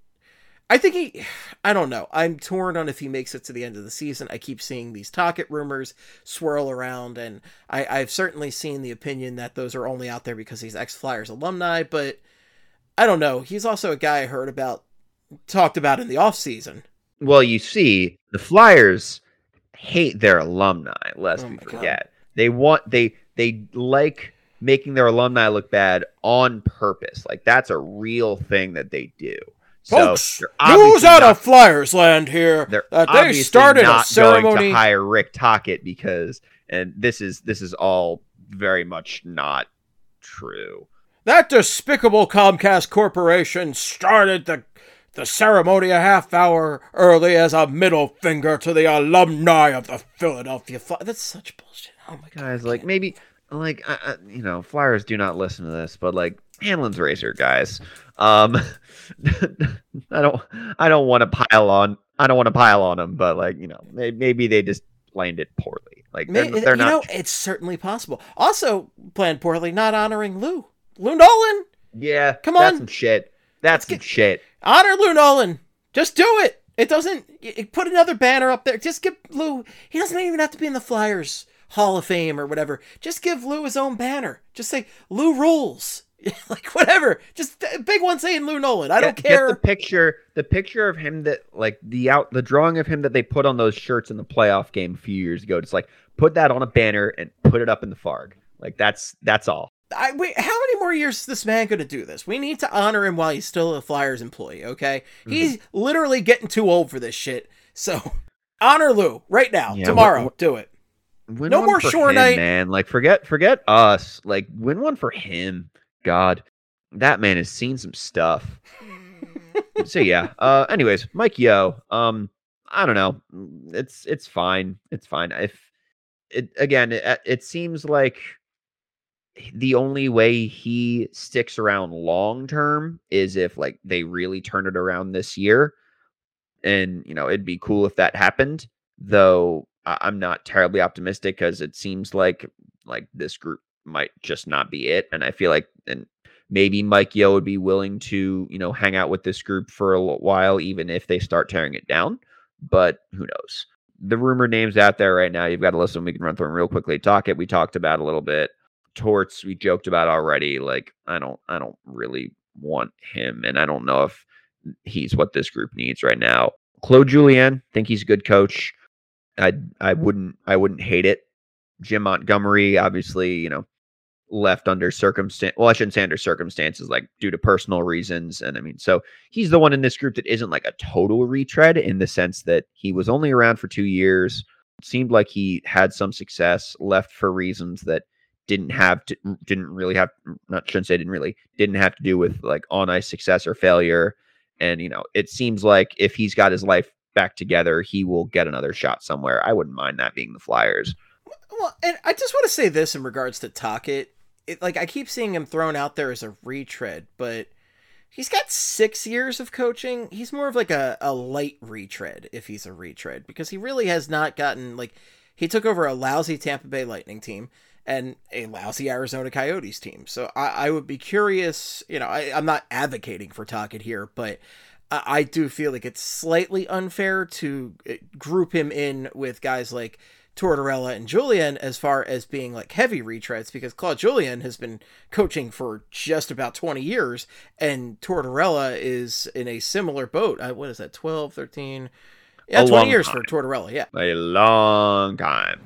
I think he, I don't know. I'm torn on if he makes it to the end of the season. I keep seeing these Tocchet rumors swirl around, and I, I've certainly seen the opinion that those are only out there because he's ex Flyers alumni, but I don't know. He's also a guy I heard about, talked about in the off season. Well, you see, the Flyers hate their alumni, lest Oh we my God. forget. They want they they like making their alumni look bad on purpose. Like that's a real thing that they do. So they're news out not- of Flyers land here they're that they obviously started a not going to hire Rick Tocchet because and this is this is all very much not true. That despicable Comcast Corporation started the the ceremony a half hour early as a middle finger to the alumni of the Philadelphia Fly. That's such bullshit. Oh my god. guys like maybe like uh, you know flyers do not listen to this but like Hanlon's razor guys um i don't i don't want to pile on i don't want to pile on them but like you know may, maybe they just planned it poorly like they're, they're you not know, it's certainly possible. Also, planned poorly, not honoring Lou. Lou Nolan. yeah Come that's on. some shit that's some get- shit Honor Lou Nolan. Just do it. It doesn't y- put another banner up there. Just give Lou. He doesn't even have to be in the Flyers Hall of Fame or whatever. Just give Lou his own banner. Just say Lou rules. like whatever. Just a big one saying Lou Nolan. I don't Get- care. Get the picture, the picture of him that like the out the drawing of him that they put on those shirts in the playoff game a few years ago. Just like put that on a banner and put it up in the Farg. Like that's that's all. I wait. How many more years is this man going to do this? We need to honor him while he's still a Flyers employee. Okay, Mm-hmm. he's literally getting too old for this shit. So honor Lou right now, Yeah, tomorrow. what- do it. Win No more for shore him, night. man. Like forget forget us. Like win one for him. God, that man has seen some stuff. so yeah. Uh, anyways, Mike Yeo. Um, I don't know. It's it's fine. It's fine. If it again, it, it seems like the only way he sticks around long term is if like they really turn it around this year, and you know it'd be cool if that happened. Though I'm not terribly optimistic because it seems like like this group might just not be it, and I feel like and maybe Mike Yeo would be willing to you know hang out with this group for a while, even if they start tearing it down. But who knows? The rumor names out there right now. You've got to listen. We can run through them real quickly. Tocchet. We talked about a little bit. Torts we joked about already. Like I don't I don't really want him, and I don't know if he's what this group needs right now. Claude Julien, think he's a good coach. I I wouldn't I wouldn't hate it. Jim Montgomery, obviously, you know, left under circumstance. Well, I shouldn't say under circumstances, like due to personal reasons. And I mean, so he's the one in this group that isn't like a total retread in the sense that he was only around for two years. Seemed like he had some success, left for reasons that didn't have to didn't really have not shouldn't say didn't really didn't have to do with like on ice success or failure and you know it seems like if he's got his life back together he will get another shot somewhere i wouldn't mind that being the flyers Well, and I just want to say this in regards to Tocchet. It, like I keep seeing him thrown out there as a retread, but he's got six years of coaching. He's more of like a, a light retread if he's a retread because he really has not gotten like he took over a lousy Tampa Bay Lightning team and a lousy Arizona Coyotes team. So I, I would be curious. You know, I, I'm not advocating for Tocchet here, but I, I do feel like it's slightly unfair to uh, group him in with guys like Tortorella and Julien as far as being like heavy retreads because Claude Julien has been coaching for just about 20 years and Tortorella is in a similar boat. Uh, what is that? 12, 13? Yeah, A 20 years time. for Tortorella. Yeah. a long time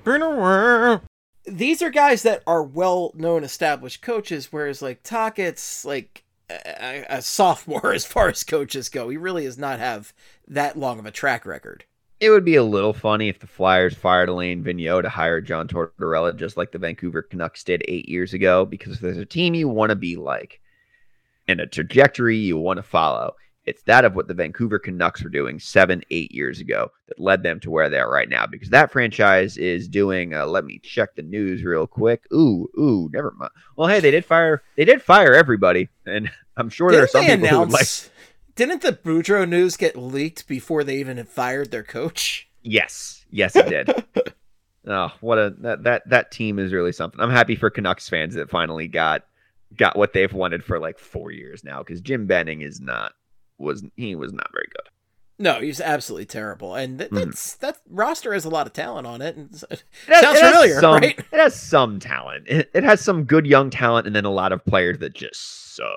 These are guys that are well known established coaches, whereas like Tocchet's like a, a sophomore as far as coaches go. He really does not have that long of a track record. it would be a little funny if the flyers fired Alain Vigneault to hire john tortorella just like the vancouver canucks did eight years ago because there's a team you want to be like and a trajectory you want to follow it's that of what the Vancouver Canucks were doing seven, eight years ago that led them to where they are right now. Because that franchise is doing. Uh, let me check the news real quick. Ooh, ooh, never mind. Well, hey, they did fire. They did fire everybody, and I'm sure there are some people who would like. Didn't the Boudreau news get leaked before they even fired their coach? Yes, yes, it did. oh, what a that that that team is really something. I'm happy for Canucks fans that finally got got what they've wanted for like four years now. Because Jim Benning is not was he was not very good. No, he's absolutely terrible, and th- Mhm. that's that roster has a lot of talent on it. And It has- Sounds it familiar, some, right? It has some talent. It, it has some good young talent, and then a lot of players that just suck.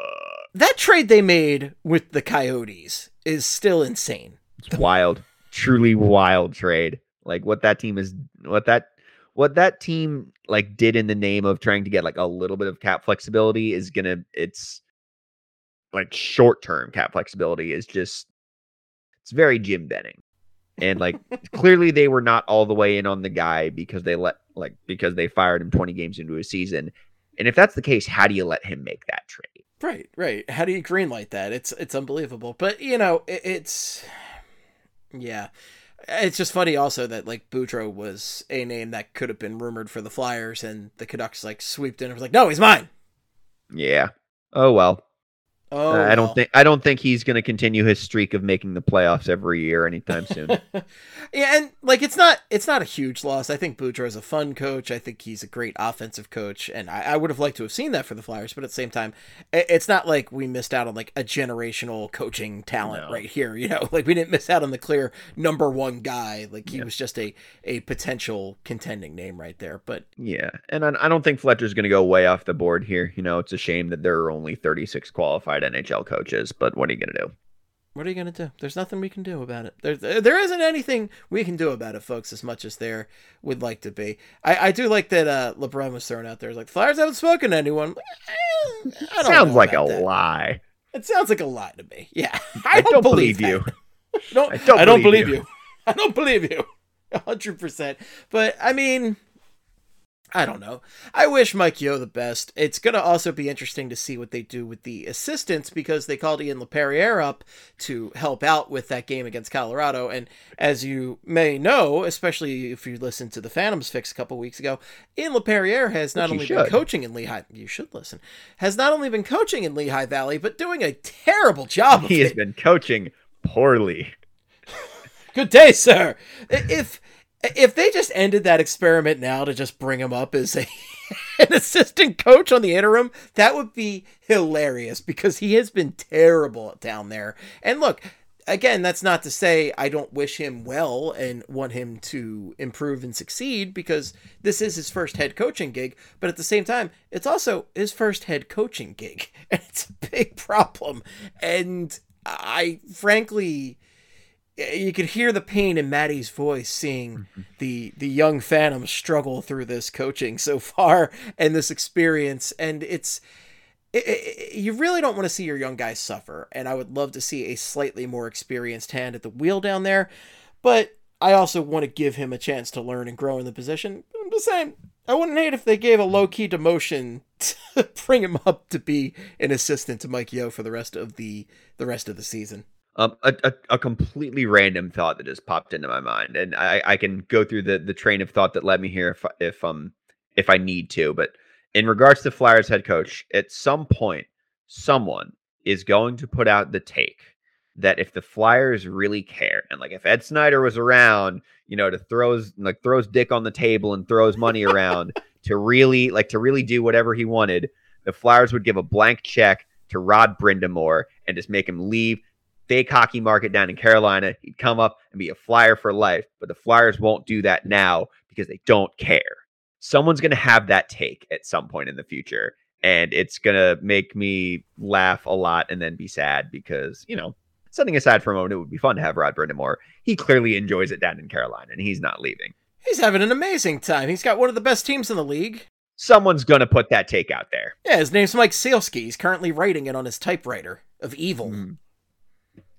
that trade they made with the Coyotes is still insane. It's wild, truly wild trade. Like what that team is, what that what that team like did in the name of trying to get like a little bit of cap flexibility is gonna. It's like short term cap flexibility is just. It's very Jim Benning, and like clearly they were not all the way in on the guy because they let like because they fired him 20 games into a season. And if that's the case, how do you let him make that trade? Right, right. How do you greenlight that? It's it's unbelievable. But you know, it, it's yeah. It's just funny also that like Boudreau was a name that could have been rumored for the Flyers, and the Canucks like swooped in and was like, "No, he's mine." Yeah. Oh well. Oh, Uh, I don't think I don't think he's going to continue his streak of making the playoffs every year anytime soon. yeah, and like it's not it's not a huge loss. I think Boudreau's a fun coach. I think he's a great offensive coach, and I, I would have liked to have seen that for the Flyers. But at the same time, i- it's not like we missed out on like a generational coaching talent No. right here. You know, like we didn't miss out on the clear number one guy. Like he Yeah. was just a a potential contending name right there. But yeah, and I, I don't think Fletcher's going to go way off the board here. You know, it's a shame that there are only 36 qualified NHL coaches, but what are you going to do? What are you gonna do? There's nothing we can do about it. There, there isn't anything we can do about it, folks. As much as there would like to be, I, I do like that. Uh, LeBron was thrown out there. Like the Flyers haven't spoken to anyone. Eh, I don't Sounds like a that. lie. It sounds like a lie to me. Yeah, I, don't, believe, that. you. No, I don't I don't believe believe you. you. I don't believe you. A hundred percent. But I mean, I don't know. I wish Mike Yeo the best. It's gonna also be interesting to see what they do with the assistants because they called Ian Laperriere up to help out with that game against Colorado. And as you may know, especially if you listened to the Phantoms fix a couple weeks ago, Ian Laperriere has not only been coaching in Lehigh. You should listen. Has not only been coaching in Lehigh Valley, but doing a terrible job. Of He has it. been coaching poorly. Good day, sir. If if they just ended that experiment now to just bring him up as a an assistant coach on the interim, that would be hilarious because he has been terrible down there. And look, again, that's not to say I don't wish him well and want him to improve and succeed because this is his first head coaching gig, but at the same time, it's also his first head coaching gig. And it's a big problem. And I frankly you could hear the pain in Maddie's voice seeing mm-hmm. the the young phantom struggle through this coaching so far and this experience and it's it, it- you really don't want to see your young guys suffer and i would love to see a slightly more experienced hand at the wheel down there but i also want to give him a chance to learn and grow in the position. I'm just saying i wouldn't hate if they gave a low-key demotion to bring him up to be an assistant to Mike Yeo for the rest of the the rest of the season Um, a, a, a completely random thought that just popped into my mind, and I, I can go through the, the train of thought that led me here if if um if I need to. But in regards to Flyers head coach, at some point, someone is going to put out the take that if the Flyers really care, and like if Ed Snider was around, you know, to throws like throws dick on the table and throws money around to really like to really do whatever he wanted, the Flyers would give a blank check to Rod Brind'Amour and just make him leave fake hockey market down in Carolina. He'd come up and be a flyer for life, but the Flyers won't do that now because they don't care. Someone's going to have that take at some point in the future, and it's going to make me laugh a lot and then be sad because, you know, setting aside for a moment, it would be fun to have Rod Brind'Amour. He clearly enjoys it down in Carolina, and he's not leaving. He's having an amazing time. He's got one of the best teams in the league. Someone's going to put that take out there. Yeah, his name's Mike Sielski. He's currently writing it on his typewriter of evil. Mm.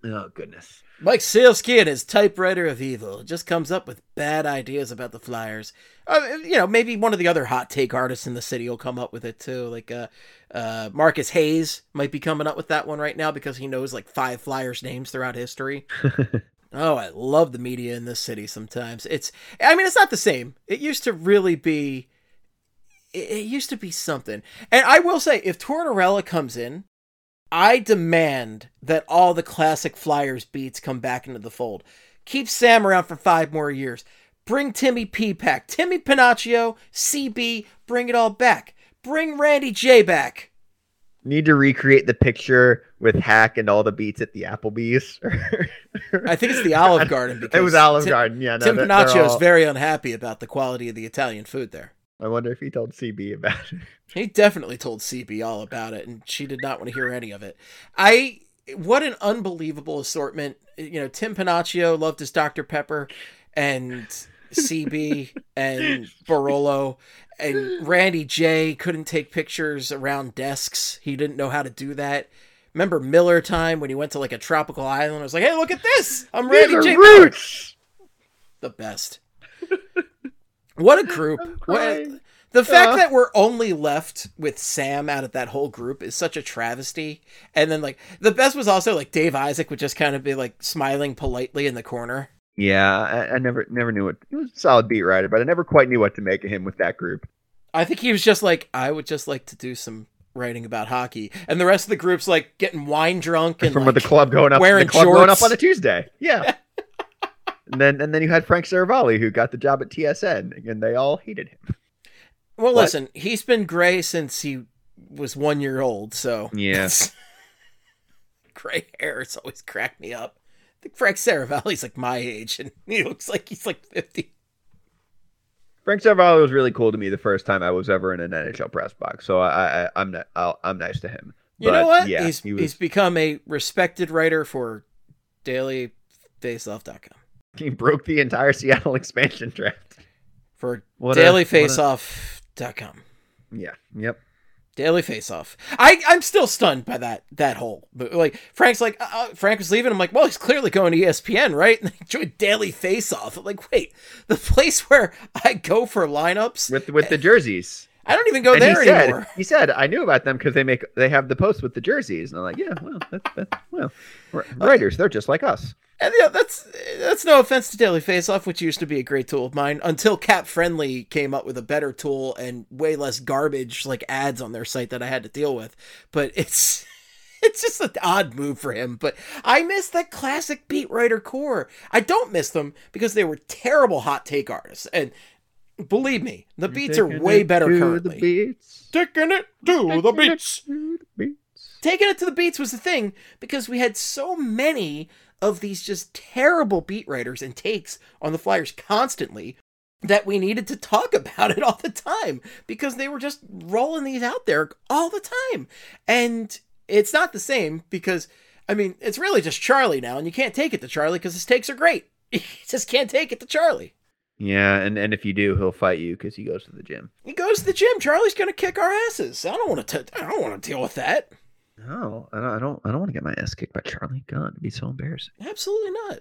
Oh, goodness. Mike Sielski and his typewriter of evil just comes up with bad ideas about the Flyers. Uh, you know, maybe one of the other hot take artists in the city will come up with it too. Like uh, uh, Marcus Hayes might be coming up with that one right now because he knows like five Flyers names throughout history. Oh, I love the media in this city sometimes. It's I mean, it's not the same. It used to really be it, it used to be something. And I will say if Tortorella comes in, I demand that all the classic Flyers beats come back into the fold. Keep Sam around for 5 more years. Bring Timmy P back. Timmy Panaccio, CB, bring it all back. Bring Randy J back. Need to recreate the picture with Hack and all the beats at the Applebee's. I think it's the Olive Garden because it was Olive Tim- Garden. Yeah, no, Tim Panaccio is all- very unhappy about the quality of the Italian food there. I wonder if he told CB about it. He definitely told CB all about it, and she did not want to hear any of it. I what an unbelievable assortment. You know, Tim Panaccio loved his Dr. Pepper, and CB and Barolo, and Randy J couldn't take pictures around desks. He didn't know how to do that. Remember Miller time when he went to like a tropical island? I was like, "Hey, look at this! I'm Randy These J. roots. the best. What a group! What, the fact Uh. that we're only left with Sam out of that whole group is such a travesty. And then like the best was also like Dave Isaac would just kind of be like smiling politely in the corner. Yeah, I, I never never knew what he was a solid beat writer, but I never quite knew what to make of him with that group. I think he was just like, I would just like to do some writing about hockey, and the rest of the group's like getting wine drunk and From like, the club going up, wearing the club going up on a Tuesday. Yeah. and then and then you had Frank Seravalli who got the job at TSN, and they all hated him. Well, What? listen, he's been gray since he was one year old, so Yeah. gray hair has always cracked me up. I think Frank Seravalli's like my age, and he looks like he's like fifty. Frank Saravalli was really cool to me the first time I was ever in an NHL press box, so I, I I'm ni- I'll, I'm nice to him. You know what? Yeah, he's he was, he's become a respected writer for dailyfaceoff.com he broke the entire Seattle expansion draft. for What what a- Yeah. Yep. Daily Face Off. I I'm still stunned by that that whole but like Frank's like uh, uh, Frank was leaving. I'm like, well, he's clearly going to ESPN, right? And they joined Daily Face Off. I'm like, wait, the place where I go for lineups. With with the jerseys. I don't even go and there he said, anymore. he said, I knew about them because they make they have the posts with the jerseys, and I'm like, yeah, well, that, that, well, writers, they're just like us. And yeah, that's that's no offense to Daily Face Off, which used to be a great tool of mine until Cap Friendly came up with a better tool and way less garbage like ads on their site that I had to deal with. But it's it's just an odd move for him. But I miss that classic beat writer core. I don't miss them because they were terrible hot take artists. And believe me, the beats are way better currently. Beats. Taking it to the beats. To the beats. taking it to the beats was the thing because we had so many of these just terrible beat writers and takes on the Flyers constantly that we needed to talk about it all the time because they were just rolling these out there all the time. And it's not the same because, I mean, it's really just Charlie now, and you can't take it to Charlie because his takes are great. You just can't take it to Charlie. Yeah, and, and if you do, he'll fight you because he goes to the gym. He goes to the gym. Charlie's going to kick our asses. I don't want to. I don't want to deal with that. No, I don't. I don't. I don't want to get my ass kicked by Charlie. God, it'd be so embarrassing. Absolutely not.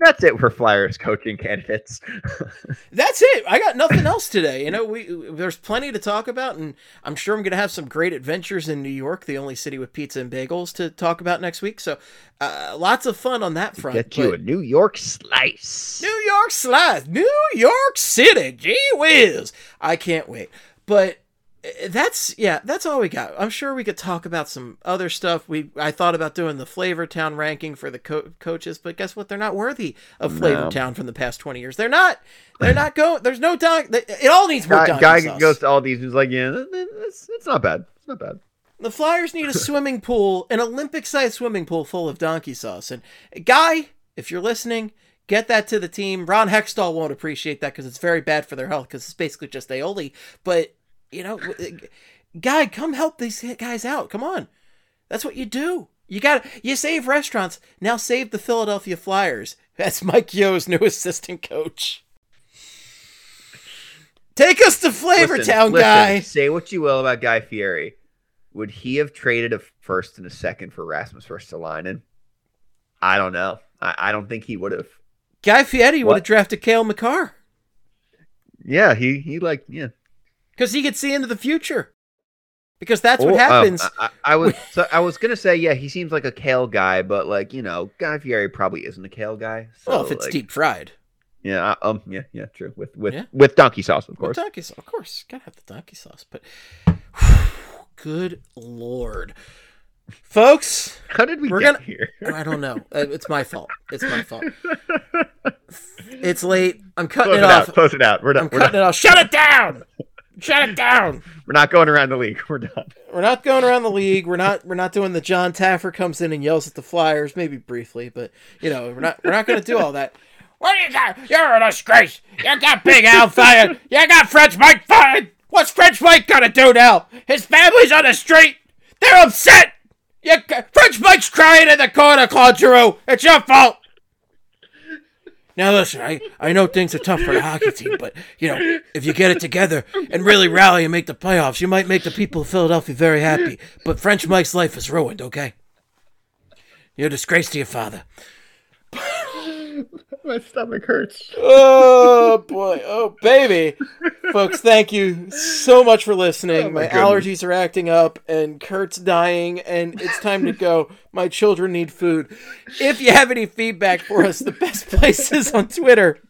That's it for Flyers coaching candidates. That's it. I got nothing else today. You know, we there's plenty to talk about, and I'm sure I'm going to have some great adventures in New York, the only city with pizza and bagels to talk about next week. So, uh, lots of fun on that front. Get you a New York slice. New York Slice, New York City. Gee whiz. I can't wait. But Eh, that's yeah, that's all we got. I'm sure we could talk about some other stuff. We I thought about doing the Flavor Town ranking for the co- coaches, but guess what? They're not worthy of Flavor No. Town from the past 20 years. They're not. They're not going. There's no don. It all needs more guy, guy sauce. goes to all these. He's like, yeah, it's, it's not bad. It's not bad. The Flyers need a swimming pool, an Olympic-sized swimming pool full of donkey sauce. And eh, guy, if you're listening, get that to the team. Ron Hextall won't appreciate that because it's very bad for their health because it's basically just aioli. But you know, uh, guy, come help these guys out. Come on, that's what you do. You got you save restaurants. Now save the Philadelphia Flyers. That's Mike Yeo's new assistant coach. Take us to Flavor Listen, Town, listen, guy. Say what you will about Guy Fieri. Would he have traded a first and a second for Rasmus Ristolainen? I don't know. I, I don't think he would have. Guy Fieri would have drafted Cale Makar. Yeah, he he like yeah. Because he could see into the future. Because that's Oh, what oh, happens. I, I- I was so I was gonna say yeah, he seems like a kale guy, but like you know, Guy Fieri probably isn't a kale guy. So, well, if it's like, deep fried, yeah, um, yeah, yeah, true. With with Yeah. with donkey sauce, of With course. donkey sauce, of course, gotta have the donkey sauce. But good lord, folks, How did we We're get gonna- here? I don't know. Uh, It's my fault. It's my fault. It's late. I'm cutting Close it it off. Close it out. We're done. I'm We're, cutting done. it off. Shut it down. Shut it down. We're not going around the league. We're done. We're not going around the league. We're not. We're not doing the John Taffer comes in and yells at the Flyers, maybe briefly, but you know, we're not. We're not going to do all that. What do you got? You're a disgrace. You got Big Al fired. You got French Mike fired. What's French Mike gonna do now? His family's on the street. They're upset. You, French Mike's crying in the corner, Claude Giroux. It's your fault. Now listen, I, I know things are tough for the hockey team, but you know, if you get it together and really rally and make the playoffs, you might make the people of Philadelphia very happy. But French Mike's life is ruined, okay? You're a disgrace to your father. My stomach hurts. Oh boy, oh baby. Folks, thank you so much for listening. Oh, my my allergies are acting up and Kurt's dying and it's time to go. My children need food. If you have any feedback for us, the best place is on Twitter.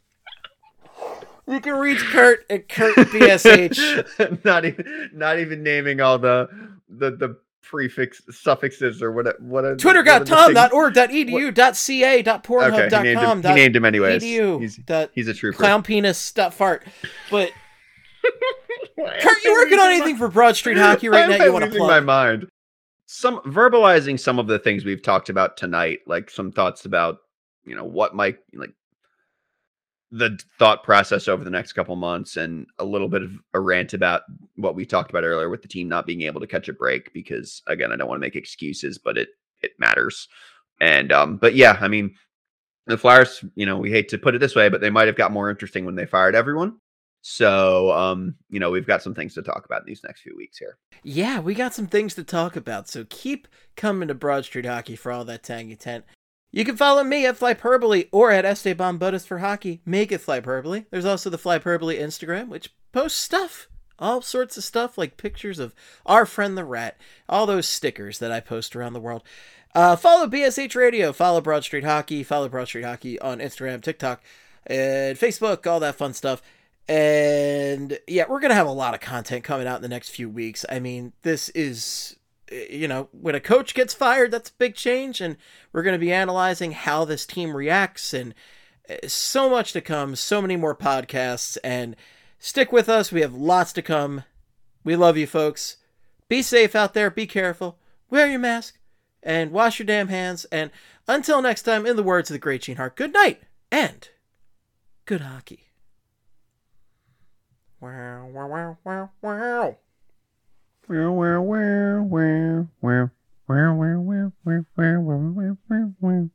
You can reach Kurt at KurtBSH. not even not even naming all the the the prefix suffixes or what what are twitter.com.org.edu.ca.pornhub.com. Okay, he named him, he named him anyways. edu. He's dot he's a trooper. clown penis dot fart. But Kurt, you working on anything for Broad Street Hockey right now? You want to plug? my mind? Some verbalizing some of the things we've talked about tonight, like some thoughts about you know what might like the thought process over the next couple months, and a little bit of a rant about what we talked about earlier with the team not being able to catch a break because again, I don't want to make excuses, but it it matters. And um, but yeah, I mean, the Flyers, you know, we hate to put it this way, but they might have got more interesting when they fired everyone. So, um, you know, we've got some things to talk about in these next few weeks here. Yeah, we got some things to talk about, so keep coming to Broad Street Hockey for all that tangy tent. You can follow me at Flyperbole or at Esteban Bodas for hockey. Make it Flyperbole. There's also the Flyperbole Instagram, which posts stuff. All sorts of stuff, like pictures of our friend the rat, all those stickers that I post around the world. Uh, follow BSH Radio, follow Broad Street Hockey, follow Broad Street Hockey on Instagram, TikTok, and Facebook, all that fun stuff. And yeah, we're going to have a lot of content coming out in the next few weeks. I mean, this is, you know, when a coach gets fired, that's a big change. And we're going to be analyzing how this team reacts and eh, so much to come, so many more podcasts. And stick with us. We have lots to come. We love you, folks. Be safe out there. Be careful. Wear your mask and wash your damn hands. And until next time, in the words of the great Gene Hart, good night and good hockey. Wow, wow, wow, wow, wow. Where, where, where, where, where, where, where, where, where, where, where, where, where.